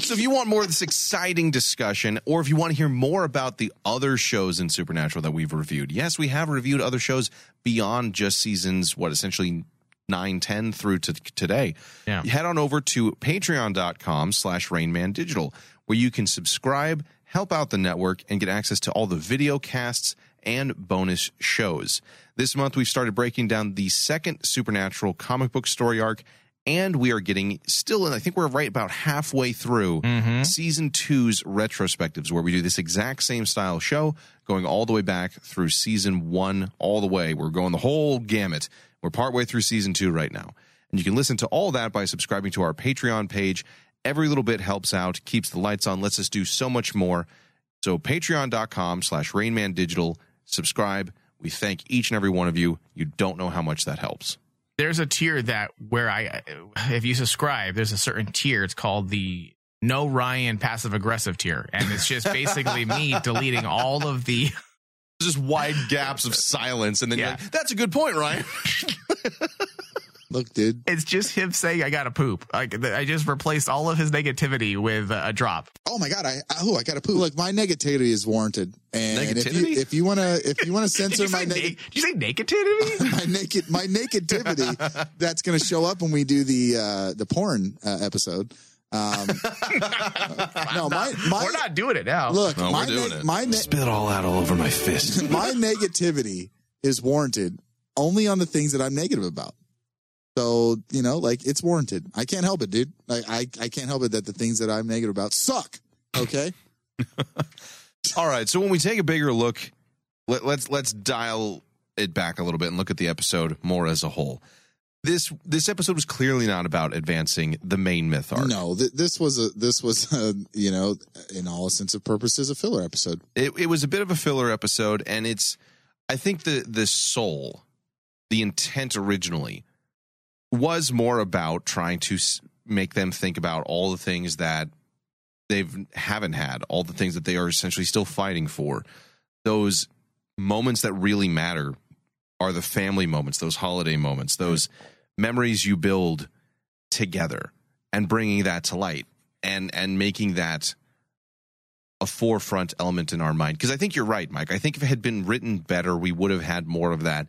so if you want more of this exciting discussion or if you want to hear more about the other shows in supernatural that we've reviewed yes we have reviewed other shows beyond just seasons what essentially 9 10 through to today Yeah. head on over to patreon.com slash rainman digital where you can subscribe help out the network and get access to all the video casts and bonus shows this month we've started breaking down the second supernatural comic book story arc And we are getting still, and I think we're right about halfway through Mm-hmm. season two's retrospectives, where we do this exact same style show, going all the way back through season one, all the way. We're going the whole gamut. We're partway through season two right now. And you can listen to all that by subscribing to our Patreon page. Every little bit helps out, keeps the lights on, lets us do so much more. So patreon.com slash Rainman Digital. Subscribe. We thank each and every one of you. You don't know how much that helps. There's a tier that where I, if you subscribe, there's a certain tier. It's called the no Ryan passive aggressive tier, and it's just basically me [LAUGHS] deleting all of the. Just wide gaps of silence, and then Yeah. you're like, that's a good point, Ryan. [LAUGHS] Look, dude. It's just him saying I gotta poop. Like I just replaced all of his negativity with a drop. Oh my god, I oh I gotta poop. Look, my negativity is warranted, and if you Negativity? if you wanna if you wanna [LAUGHS] censor my say na- did you say negativity? [LAUGHS] my naked my nakedivity, that's gonna show up when we do the uh the porn uh, episode. Um, [LAUGHS] no, my my We're not doing it now. look, No, my we're doing neg- it. my ne- Spit all out all over my fist. [LAUGHS] my negativity is warranted only on the things that I'm negative about. So, you know, like it's warranted. I can't help it, dude. Like I, I can't help it that the things that I'm negative about suck. Okay. [LAUGHS] All right, so when we take a bigger look, let, let's let's dial it back a little bit and look at the episode more as a whole. This this episode was clearly not about advancing the main myth arc. No, th- this was a, this was a, you know, in all sense of purposes, a filler episode. It, it was a bit of a filler episode, and it's I think the the soul, the intent originally, was more about trying to make them think about all the things that they've haven't had, all the things that they are essentially still fighting for. Those moments that really matter are the family moments, those holiday moments, those memories you build together, and bringing that to light, and and making that a forefront element in our mind. Because I think you're right, Mike. I think if it had been written better, we would have had more of that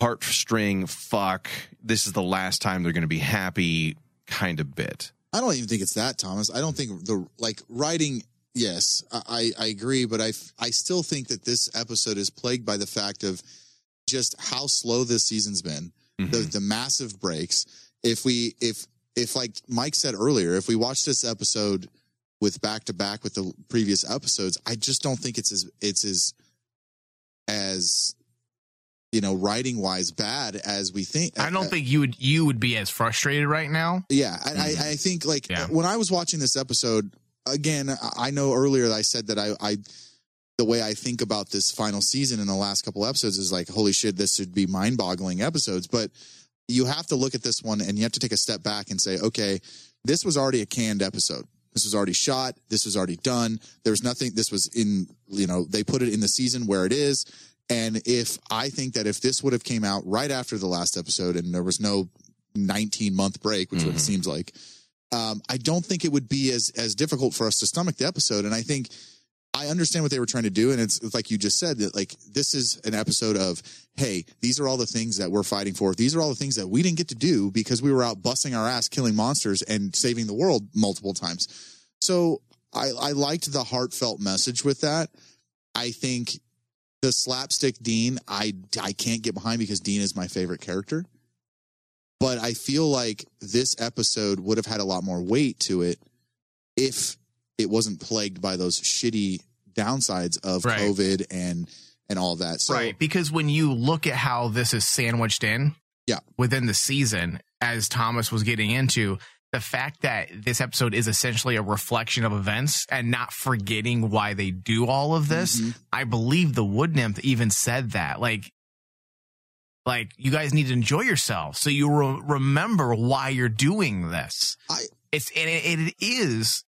heartstring, fuck, this is the last time they're going to be happy kind of bit. I don't even think it's that, Thomas. I don't think the like writing. Yes, I, I agree, but i i still think that this episode is plagued by the fact of just how slow this season's been. The the massive breaks. If we if if like Mike said earlier, if we watch this episode with back to back with the previous episodes, I just don't think it's as it's as as you know writing wise bad as we think. I Uh, don't think you would you would be as frustrated right now. yeah, I, I, I think like Yeah. when I was watching this episode again, I- I know earlier I said that I, I, the way I think about this final season in the last couple episodes is like, holy shit, this should be mind boggling episodes. But you have to look at this one and you have to take a step back and say, okay, this was already a canned episode. This was already shot. This was already done. There's nothing. This was in, you know, they put it in the season where it is. And if I think that if this would have came out right after the last episode and there was no 19 month break, which what it seems like, um, I don't think it would be as as difficult for us to stomach the episode. And I think I understand what they were trying to do, and it's, like you just said that like this is an episode of hey, these are all the things that we're fighting for. These are all the things that we didn't get to do because we were out busting our ass, killing monsters, and saving the world multiple times. So I, I liked the heartfelt message with that. I think the slapstick Dean, I I can't get behind because Dean is my favorite character. But I feel like this episode would have had a lot more weight to it if it wasn't plagued by those shitty downsides of Right. COVID and and all that. So right. Because when you look at how this is sandwiched in Yeah. within the season, as Thomas was getting into, the fact that this episode is essentially a reflection of events and not forgetting why they do all of this, Mhm. I believe the wood nymph even said that. Like, like you guys need to enjoy yourself so you re- remember why you're doing this. I- it's and it, it is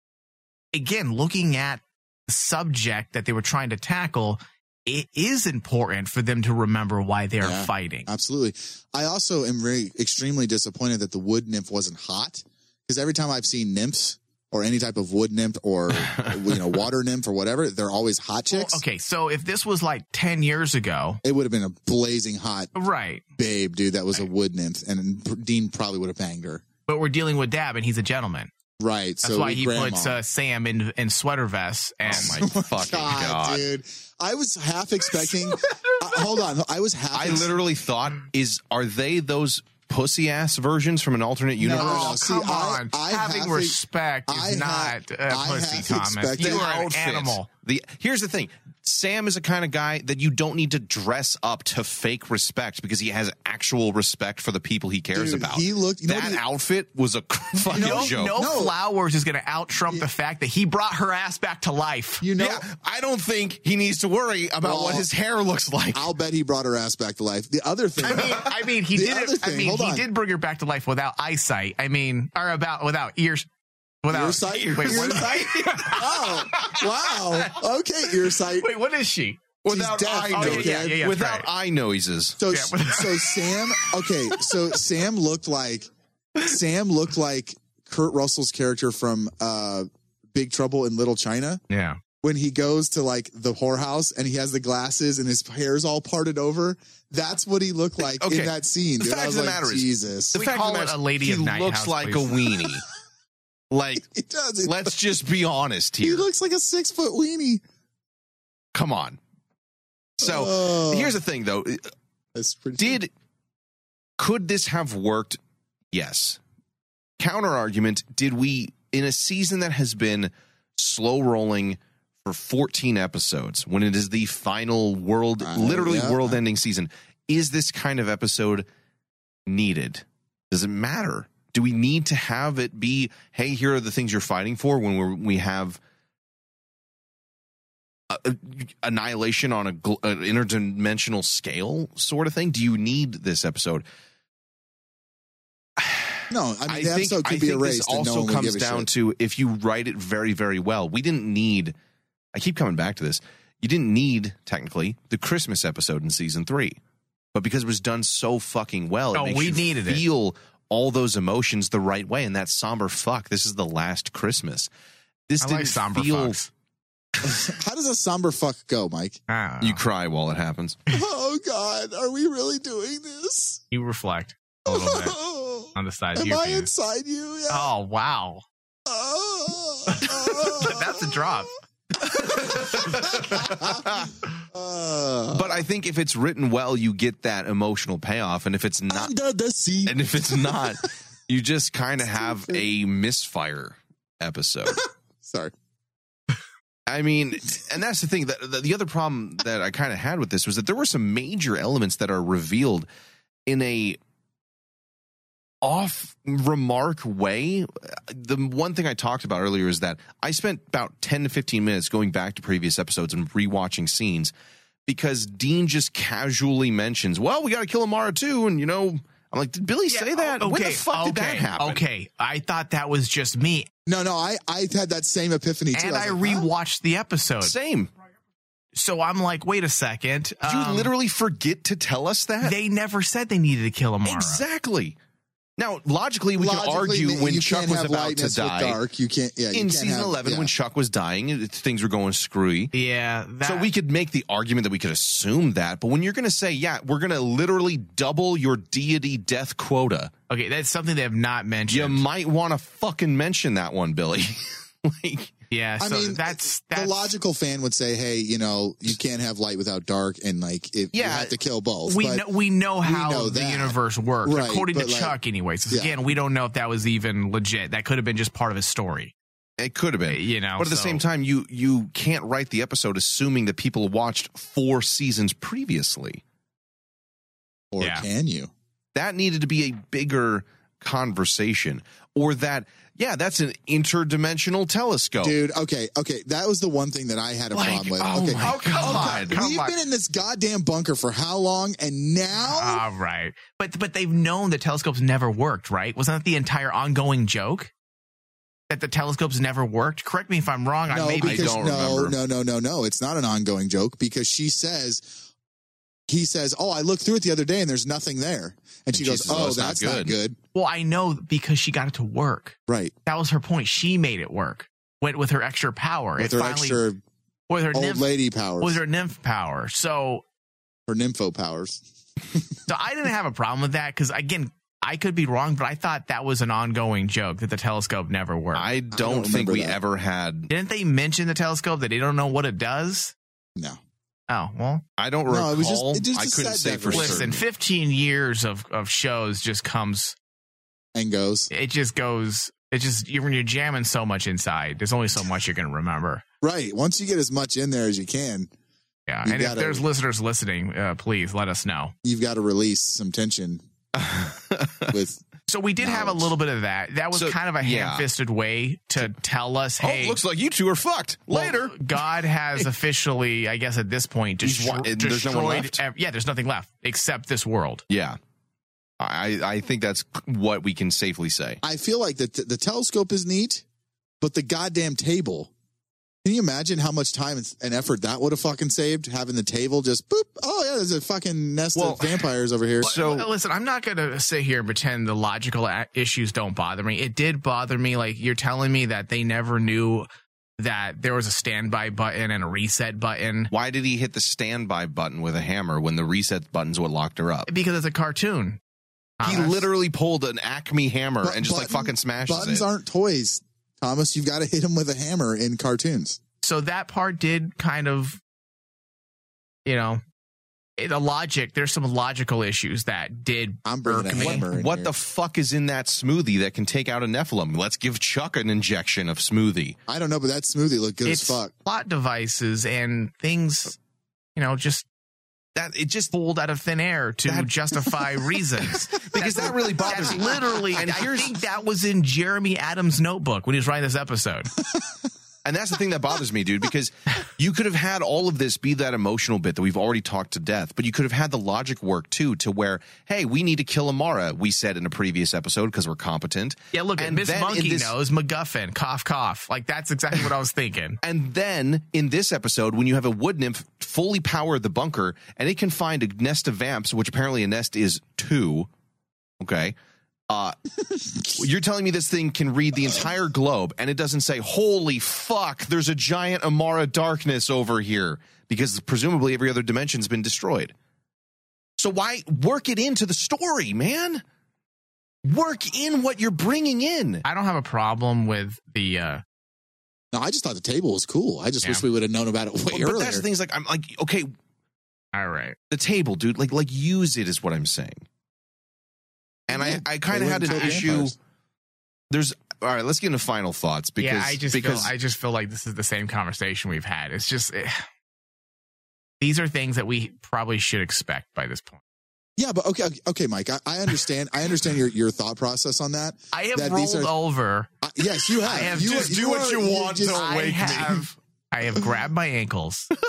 again looking at the subject that they were trying to tackle. It is important for them to remember why they are Yeah. fighting. Absolutely. I also am very extremely disappointed that the wood nymph wasn't hot because every time I've seen nymphs or any type of wood nymph or [LAUGHS] you know water nymph or whatever, they're always hot Well, chicks. okay, so if this was like ten years ago, It would have been a blazing hot right? babe, dude. That was a wood nymph, and Dean probably would have banged her. But we're dealing with Dabb, and he's a gentleman. Right. That's so why he grandma. puts uh, Sam in in sweater vests and Oh my fucking God, god! dude. I was half [LAUGHS] expecting. uh, hold on, I was half. I ex- literally thought, is are they those pussy ass versions from an alternate no, universe. no. Oh, See, come I- on. I Having have to- respect I is have- not a I pussy have to comment. You are an outfit. animal. The here's the thing. Sam is a kind of guy that you don't need to dress up to fake respect because he has actual respect for the people he cares Dude, about. he looked- you know that what he- outfit was a [LAUGHS] fucking No, joke. no, No. flowers is going to out trump the fact that he brought her ass back to life. You know, yeah, I don't think he needs to worry about Well, what his hair looks like. I'll bet he brought her ass back to life. The other thing, I mean, I mean, he [LAUGHS] did other it. I mean, he on. did bring her back to life without eyesight. I mean, or about without ears, without ear sight. [LAUGHS] Wait, ear what, sight. [LAUGHS] oh, wow. Okay, ear sight. wait, what is she? without deaf. eye Oh, yeah, noises. yeah, yeah, yeah, without right. eye noises. So, Yeah, but- so [LAUGHS] Sam. Okay, so Sam looked like Sam looked like Kurt Russell's character from uh, Big Trouble in Little China Yeah. when he goes to like the whorehouse and he has the glasses and his hair's all parted over. That's what he looked like Okay. in that scene. The fact of the like, matter is- Jesus. The We fact call of the it matter a lady he of night looks house, like please. a weenie. Like, [LAUGHS] he does. let's just be honest here. he looks like a six foot weenie. Come on. So Oh, here's the thing, though. that's pretty. Did could this have worked? Yes. Counter argument: Did we in a season that has been slow rolling for 14 episodes, when it is the final world, Uh, literally yeah. world ending season, is this kind of episode needed? Does it matter? Do we need to have it be, hey, here are the things you're fighting for when we're, we have a- a- annihilation on a an interdimensional scale sort of thing? Do you need this episode? [SIGHS] no, I mean I the think, episode I could be think erased. this and no also comes down to if you write it very, very well. We didn't need, I keep coming back to this, you didn't need, technically, the Christmas episode in season three. But because it was done so fucking well, it Oh, makes we you needed it. Feel all those emotions the right way. And that somber fuck, this is the last Christmas. This I didn't like somber feel, fucks. [LAUGHS] How does a somber fuck go, Mike? I don't know. You cry while it happens. [LAUGHS] oh God, are we really doing this? You reflect a little bit [LAUGHS] on the side of Am your I penis. inside you? Yeah. Oh wow, oh, that's a drop. Uh, But I think if it's written well, you get that emotional payoff. And if it's not, under the sea. and if it's not, [LAUGHS] you just kind of have a misfire episode. [LAUGHS] Sorry. I mean, and that's the thing that the, the other problem that I kind of had with this was that there were some major elements that are revealed in a off remark way. The one thing I talked about earlier is that I spent about 10 to 15 minutes going back to previous episodes and rewatching scenes because Dean just casually mentions, well, we got to kill Amara too. And, you know, I'm like, did Billie say that? when the fuck did that happen? Okay, I thought that was just me, No, no, I I had that same epiphany too. and I, was like, huh? rewatched the episode. Same. So I'm like, wait a second. Did you um, literally forget to tell us that? They never said they needed to kill Amara. Exactly. Now, logically, we Logically, can argue when Chuck was have about to die dark. You can't. Yeah, you in can't season have- 11 yeah. when Chuck was dying, it- things were going screwy. Yeah, that, so we could make the argument that we could assume that, but when you're going to say, yeah, we're going to literally double your deity death quota, okay. That's something they have not mentioned. you might want to fucking mention that one, Billie. [LAUGHS] like, yeah, I so mean, that's the logical fan would say, "Hey, you know, you can't have light without dark, and like, if you Yeah, have to kill both." we but know we know how know the that. universe works Right, according to like, Chuck. Anyways, 'Cause yeah. again, we don't know if that was even legit. That could have been just part of his story. it could have been. You know, but at the same time, you you can't write the episode assuming that people watched four seasons previously. or Yeah. can you? that needed to be a bigger conversation or that yeah that's an interdimensional telescope Dude, okay, okay. That was the one thing that I had a Like, problem with. oh okay. my oh, God. We've on. been in this goddamn bunker for how long? And now All right, but but they've known the telescopes never worked, right? Wasn't that the entire ongoing joke? That the telescopes never worked. Correct me if I'm wrong. I no, maybe because don't no, remember. no, no, no, no. It's not an ongoing joke because she says he says, "Oh, I looked through it the other day and there's nothing there." And she she goes, says, "Oh, "Oh, it's not that's not good." good." Well, I know because she got it to work. Right. That was her point. She made it work Went with her extra power. With it her finally, extra with her old nymph, lady powers, with her nymph power. So her nympho powers. [LAUGHS] So I didn't have a problem with that because again, I could be wrong, but I thought that was an ongoing joke that the telescope never worked. i don't, don't think we that. ever had Didn't they mention the telescope that they don't know what it does? No. Oh well, I don't No, recall. it was just- it just I a couldn't say for decoration. listen, certain. 15 years of of shows just comes. And goes It just goes. It just you when you're jamming so much inside. There's only so much you're gonna remember. right. Once you get as much in there as you can, Yeah, and if gotta- there's listeners listening, uh, please let us know. you've got to release some tension [LAUGHS] with. So we did have a little bit of that. That was So, kind of a yeah. ham-fisted way to tell us, oh, hey, looks like you two are fucked. well, Later. God has [LAUGHS] officially, I guess, at this point, He's destro- there's no one destroyed. left? ev- yeah, there's nothing left except this world. Yeah. I, I think that's what we can safely say. I feel like the the telescope is neat, but the goddamn table. Can you imagine how much time and effort that would have fucking saved? Having the table just boop. Oh yeah, there's a fucking nest Well, of vampires over here. [LAUGHS] So- listen, I'm not going to sit here and pretend the logical issues don't bother me. It did bother me. Like you're telling me that they never knew that there was a standby button and a reset button Why did he hit the standby button with a hammer when the reset button's what locked her up? because it's a cartoon. He Thomas. literally pulled an Acme hammer But and just like button- fucking smashes Buttons it. aren't toys, Thomas. You've got to hit him with a hammer in cartoons. so that part did kind of, you know, eh, the logic. There's some logical issues that did I'm bringing irk a me. hammer. in What here. the fuck is in that smoothie that can take out a Nephilim? Let's give Chuck an injection of smoothie. I don't know, but that smoothie looked good it's as fuck. plot devices and things, you know, just That it just pulled out of thin air to That- justify [LAUGHS] reasons. because that really bothers That's me. literally, And I think that was in Jeremy Adams' notebook when he was writing this episode. [LAUGHS] And that's the thing that bothers me, dude, because you could have had all of this be that emotional bit that we've already talked to death, but you could have had the logic work too to where, hey, we need to kill Amara, we said in a previous episode because we're competent. Yeah, look, And Miss Monkey this- knows MacGuffin, cough, cough. Like that's exactly what I was thinking. [LAUGHS] And then in this episode, when you have a wood nymph fully power the bunker and it can find a nest of vamps, which apparently a nest is two. Okay. Uh, you're telling me this thing can read the entire globe and it doesn't say, holy fuck, there's a giant Amara darkness over here because presumably every other dimension's been destroyed. So why work it into the story, man? Work in what you're bringing in. I don't have a problem with the. uh No, I just thought the table was cool. I just Yeah. wish we would have known about it way But earlier. that's the thing like, I'm like, okay, All right, the table, dude. Like, like use it is what I'm saying. And I, I kind of had an issue. vampires. There's all right. Let's get into final thoughts because yeah, I just because feel I just feel like this is the same conversation we've had. It's just eh, these are things that we probably should expect by this point. Yeah, but okay, okay, okay, Mike. I, I understand. I understand your, your thought process on that. I have That rolled these are- over. Uh, yes, you have. I have you, just do what you want just- to- I awake me. have I have grabbed my ankles and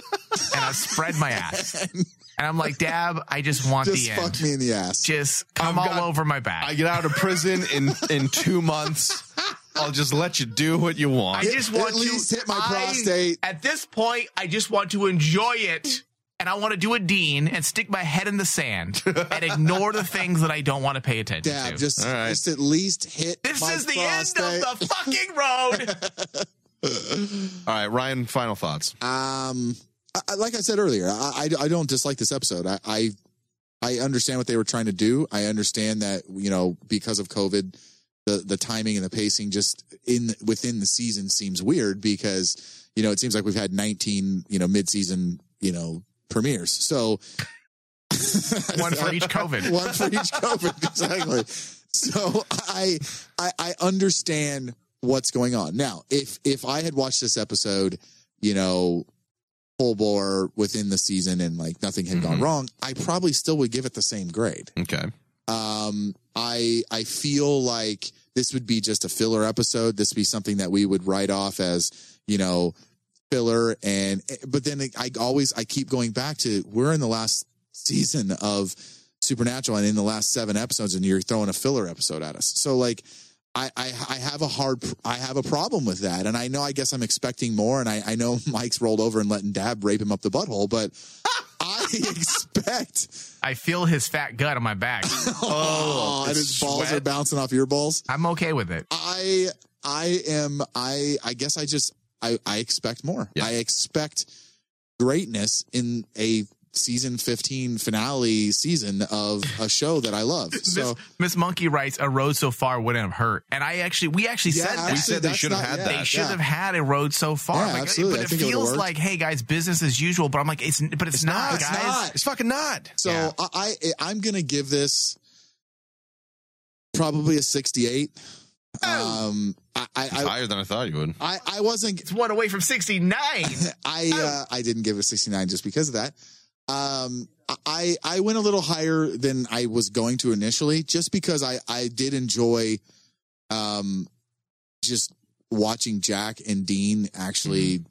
I've spread my ass, [LAUGHS] and I'm like, Dabb, I just [LAUGHS] want just the end. Just fuck me in the ass. Just come I've all got- over my back. I get out of prison in in two months. I'll just let you do what you want. I just want At least to hit my I- prostate. At this point, I just want to enjoy it. And I want to do a Dean and stick my head in the sand and ignore the things that I don't want to pay attention Dabb, to. just, All right. just at least hit. this my is the prostate. end of the fucking road. [LAUGHS] all right, Ryan. Final thoughts. Um, I, like I said earlier, I, I, I don't dislike this episode. I, I I understand what they were trying to do. I understand that you know because of COVID, the the timing and the pacing just in within the season seems weird because you know it seems like we've had 19 you know mid season you know premieres. So [LAUGHS] One for each COVID. [LAUGHS] one for each COVID, exactly. So I, I I understand what's going on now. If if I had watched this episode, you know, full bore within the season and like nothing had gone Mhm. wrong, I probably still would give it the same grade. Okay. Um, I I feel like this would be just a filler episode. This would be something that we would write off as you know filler and but then I always I keep going back to we're in the last season of Supernatural and in the last seven episodes and you're throwing a filler episode at us. So like I, I I have a hard I have a problem with that and I know I guess I'm expecting more and I, I know [LAUGHS] Mike's rolled over and letting Dabb rape him up the butthole but [LAUGHS] I expect I feel his fat gut on my back. [LAUGHS] Oh, oh, and his balls are bouncing off your balls. I'm okay with it. I I am I I guess I just I I expect more. Yeah. I expect greatness in a season 15 finale season of a show that I love. [LAUGHS] So Miss, Miss Monkey writes, "A road so far wouldn't have hurt," and I actually, we actually Yeah, said that. We said they should have had yeah, that. they should yeah. have had a road so far. Yeah, Like, absolutely. But I it think it feels worked. like, hey guys, business as usual. But I'm like, it's but it's, not, not. guys. It's not. It's fucking not. So Yeah. I, I I'm gonna give this probably a 68. Um, I I, It's I higher than I thought you would. I I wasn't It's one away from 69. [LAUGHS] I uh, I didn't give a 69 just because of that. Um, I I went a little higher than I was going to initially, just because I I did enjoy, um, just watching Jack and Dean actually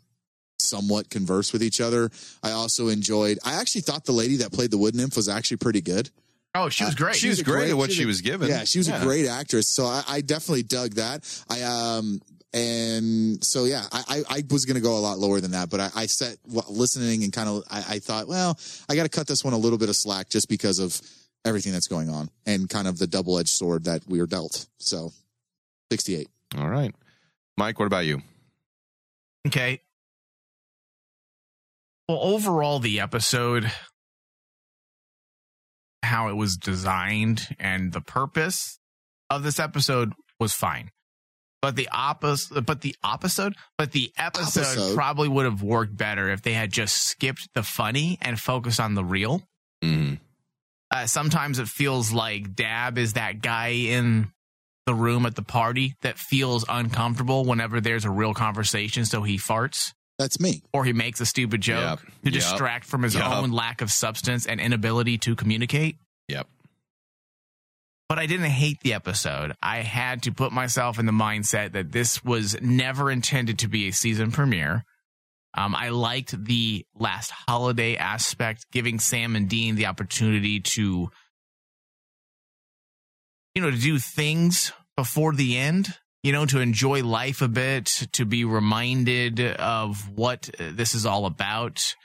somewhat converse with each other. I also enjoyed. I actually thought the lady that played the wood nymph was actually pretty good. oh, she was Uh, great. She was a great at what she's she a- was given. Yeah, she was a great actress. So I, I definitely dug that. I um and so yeah, I I, I was gonna go a lot lower than that, but I, I set w- listening and kind of I, I thought, well, I got to cut this one a little bit of slack just because of everything that's going on and kind of the double edged sword that we are dealt. So sixty eight. All right. Mike, what about you? Okay. Well, overall, the episode, how it was designed and the purpose of this episode was fine. But the opposite, but the episode, but the episode Episode. probably would have worked better if they had just skipped the funny and focused on the real. Mm. Uh, sometimes it feels like Dabb is that guy in the room at the party that feels uncomfortable whenever there's a real conversation, so he farts That's me. or he makes a stupid joke Yep. to Yep. distract from his Yep. own lack of substance and inability to communicate. Yep. But I didn't hate the episode. I had to put myself in the mindset that this was never intended to be a season premiere. Um, I liked the last holiday aspect, giving Sam and Dean the opportunity to, you know, to do things before the end, you know, to enjoy life a bit, to be reminded of what this is all about.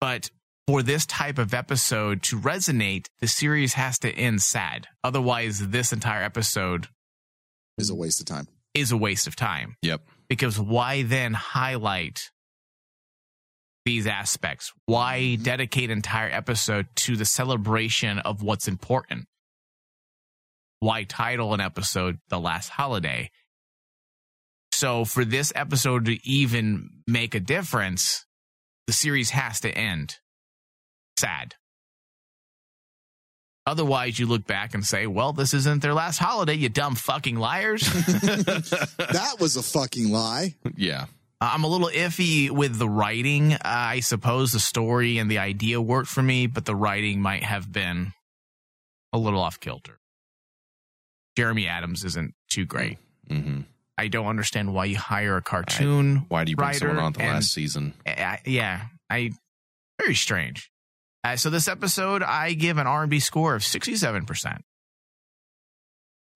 But for this type of episode to resonate, the series has to end sad. Otherwise, this entire episode Is a waste of time. is a waste of time. Yep. Because why then highlight these aspects? Why mm-hmm. dedicate entire episode to the celebration of what's important? Why title an episode The Last Holiday? So for this episode to even make a difference, the series has to end sad. Otherwise, you look back and say, well, this isn't their last holiday, you dumb fucking liars. [LAUGHS] [LAUGHS] That was a fucking lie. yeah. I'm a little iffy with the writing. Uh, I suppose the story and the idea worked for me, but the writing might have been a little off kilter. Jeremy Adams isn't too great. hmm I don't understand why you hire a cartoon. Why do you bring someone on the last season? I, yeah, I very strange. Uh, so this episode, I give an R&B score of 67%.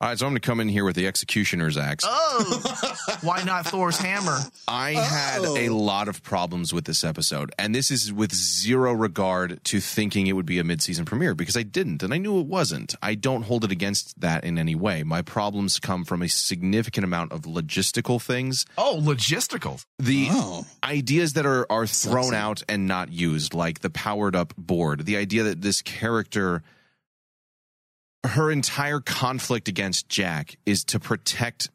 All right, so I'm going to come in here with the executioner's axe. Oh, [LAUGHS] why not Thor's hammer? I had a Oh. lot of problems with this episode, and this is with zero regard to thinking it would be a mid-season premiere because I didn't, and I knew it wasn't. I don't hold it against that in any way. My problems come from a significant amount of logistical things. Oh, logistical. The Oh. ideas that are are thrown Sexy. out and not used, like the powered up board, the idea that this character her entire conflict against Jack is to protect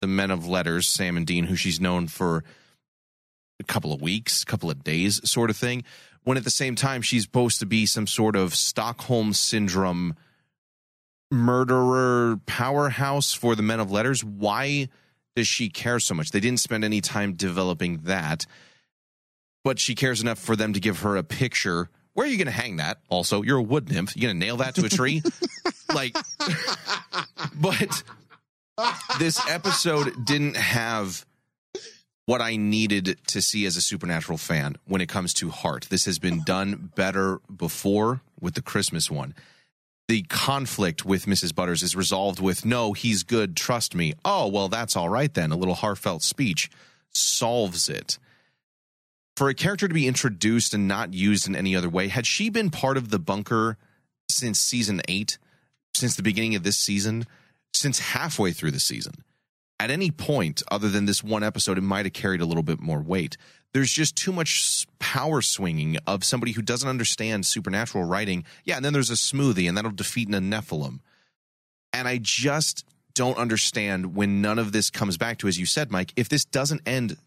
the men of letters, Sam and Dean, who she's known for a couple of weeks, a couple of days, sort of thing. When at the same time she's supposed to be some sort of Stockholm syndrome murderer powerhouse for the men of letters. Why does she care so much? They didn't spend any time developing that, but she cares enough for them to give her a picture. Where are you going to hang that? Also, you're a wood nymph. You're going to nail that to a tree? [LAUGHS] like, but this episode didn't have what I needed to see as a supernatural fan when it comes to heart. This has been done better before with the Christmas one. The conflict with Mrs. Butters is resolved with, no, he's good, trust me. Oh, well, that's all right then. A little heartfelt speech solves it. For a character to be introduced and not used in any other way, had she been part of the bunker since season eight, since the beginning of this season, since halfway through the season, at any point other than this one episode, it might have carried a little bit more weight. There's just too much power swinging of somebody who doesn't understand supernatural writing. Yeah, and then there's a smoothie, and that'll defeat a Nephilim. And I just don't understand when none of this comes back to, as you said, Mike, if this doesn't end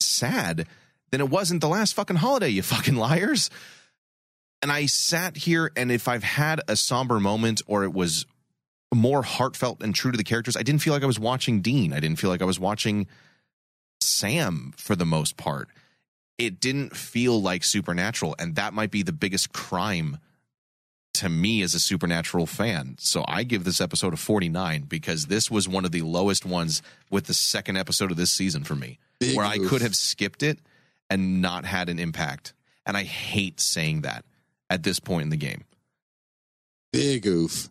sad, then it wasn't the last fucking holiday, you fucking liars. And I sat here, and if I've had a somber moment or it was more heartfelt and true to the characters, I didn't feel like I was watching Dean. I didn't feel like I was watching Sam for the most part. It didn't feel like supernatural, and that might be the biggest crime to me as a supernatural fan. So I give this episode a 49 because this was one of the lowest ones with the second episode of this season for me, Big where I could have skipped it and not had an impact. And I hate saying that at this point in the game. Big oof.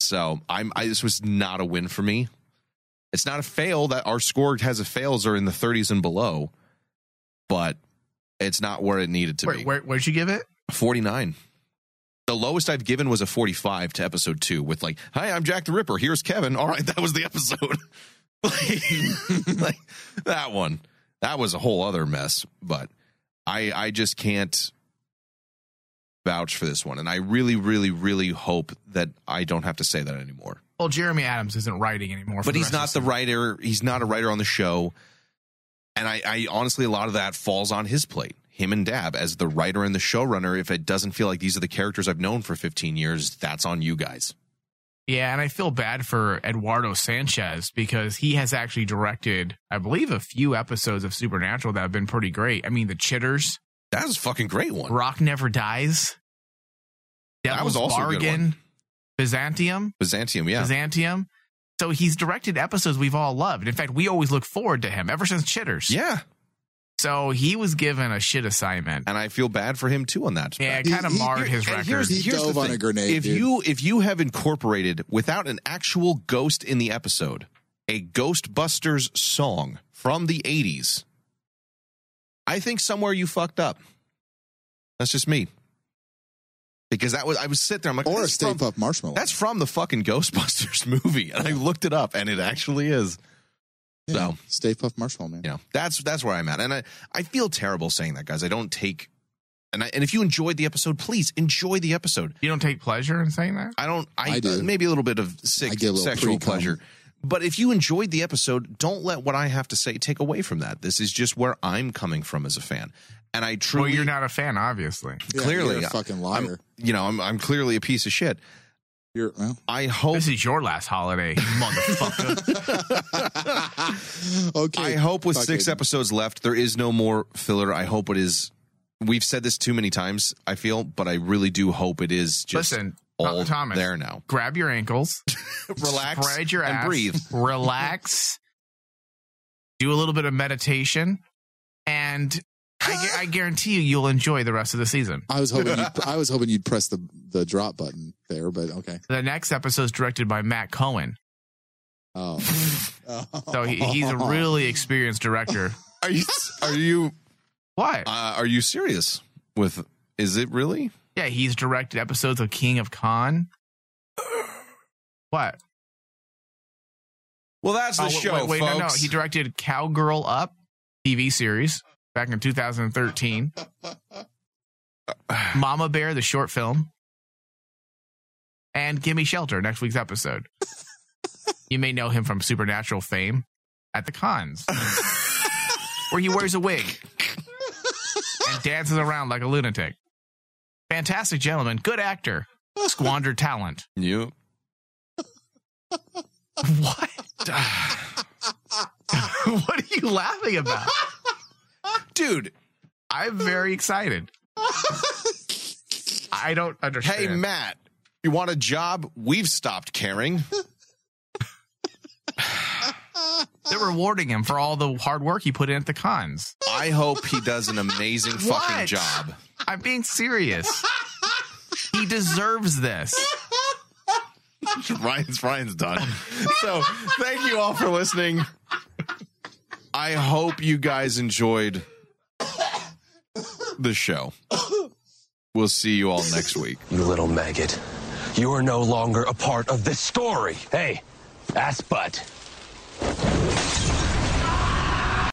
So I'm I, this was not a win for me. It's not a fail that our score has a fails are in the 30s and below, but it's not where it needed to Where, be. where, where'd you give it? 49. The lowest I've given was a 45 to episode two with like, hi, I'm Jack the Ripper. Here's Kevin. All right, [LAUGHS] that was the episode. [LAUGHS] like, [LAUGHS] like, that one. That was a whole other mess. But I I just can't vouch for this one. And I really, really, really hope that I don't have to say that anymore. Well, Jeremy Adams isn't writing anymore. But he's not the writer. He's not a writer on the show. And I, I honestly, a lot of that falls on his plate. Him and Dabb as the writer and the showrunner. If it doesn't feel like these are the characters I've known for 15 years, that's on you guys. Yeah, and I feel bad for Eduardo Sanchez because he has actually directed, I believe, a few episodes of Supernatural that have been pretty great. I mean, The Chitters, That was a fucking great one. Rock Never Dies, That was Devil's also Bargain, Byzantium, Byzantium, yeah. Byzantium. So he's directed episodes we've all loved. In fact, we always look forward to him ever since Chitters. yeah. So he was given a shit assignment. And I feel bad for him too on that. Yeah, it kind of he- marred his And record. here's, He here's the dove on thing. a grenade, If dude. you if you have incorporated without an actual ghost in the episode, a Ghostbusters song from the 80s, I think somewhere you fucked up. That's just me. Because that was I was sitting there, I'm like, or a that's Stay Puft Marshmallow. that's from the fucking Ghostbusters [LAUGHS] movie. And I looked it up and it actually is. Yeah, so- Stay Puft Marshmallow, man. You know, that's that's where I'm at. And I, I feel terrible saying that, guys. I don't take and I, and if you enjoyed the episode, please enjoy the episode. you don't take pleasure in saying that? I don't. I, I do. maybe a little bit of sick, a little sexual pre-cum. pleasure. But if you enjoyed the episode, don't let what I have to say take away from that. This is just where I'm coming from as a fan, and I Well, truly, you're not a fan, obviously. Yeah, Clearly, you're a fucking I'm, liar. you know, I'm, I'm clearly a piece of shit. You're well. I hope, This is your last holiday, motherfucker. [LAUGHS] [LAUGHS] okay. I hope with Fuck six episodes left, there is no more filler. I hope it is. We've said this too many times. I feel, but I really do hope it is just Listen, all Thomas, there now. grab your ankles, [LAUGHS] Relax, spread your and ass, breathe. relax, do a little bit of meditation, and I, I guarantee you, you'll enjoy the rest of the season. I was hoping. You'd, [LAUGHS] I was hoping you'd press the the drop button there, but okay. The next episode is directed by Matt Cohen, Oh, [LAUGHS] so he, he's a really experienced director. [LAUGHS] Are you? Are you? What? Uh, are you serious? With is it really? Yeah, he's directed episodes of King of Con. What? Well, that's the Oh, show, wait, wait, folks. no, no. He directed Cowgirl Up TV series back in 2013. [SIGHS] Mama Bear, the short film. And Gimme Shelter, next week's episode. [LAUGHS] you may know him from Supernatural fame at the cons, where he wears a wig and dances around like a lunatic. Fantastic gentleman, good actor, squandered talent. you. [LAUGHS] What? [SIGHS] what are you laughing about? Dude, I'm very excited. I don't understand. hey Matt, you want a job? We've stopped caring. They're rewarding him for all the hard work he put in at the cons. I hope he does an amazing [LAUGHS] fucking What? job. I'm being serious. He deserves this. Ryan's Ryan's done. So thank you all for listening. I hope you guys enjoyed the show. We'll see you all next week. You little maggot. You are no longer a part of this story. Hey, ass butt.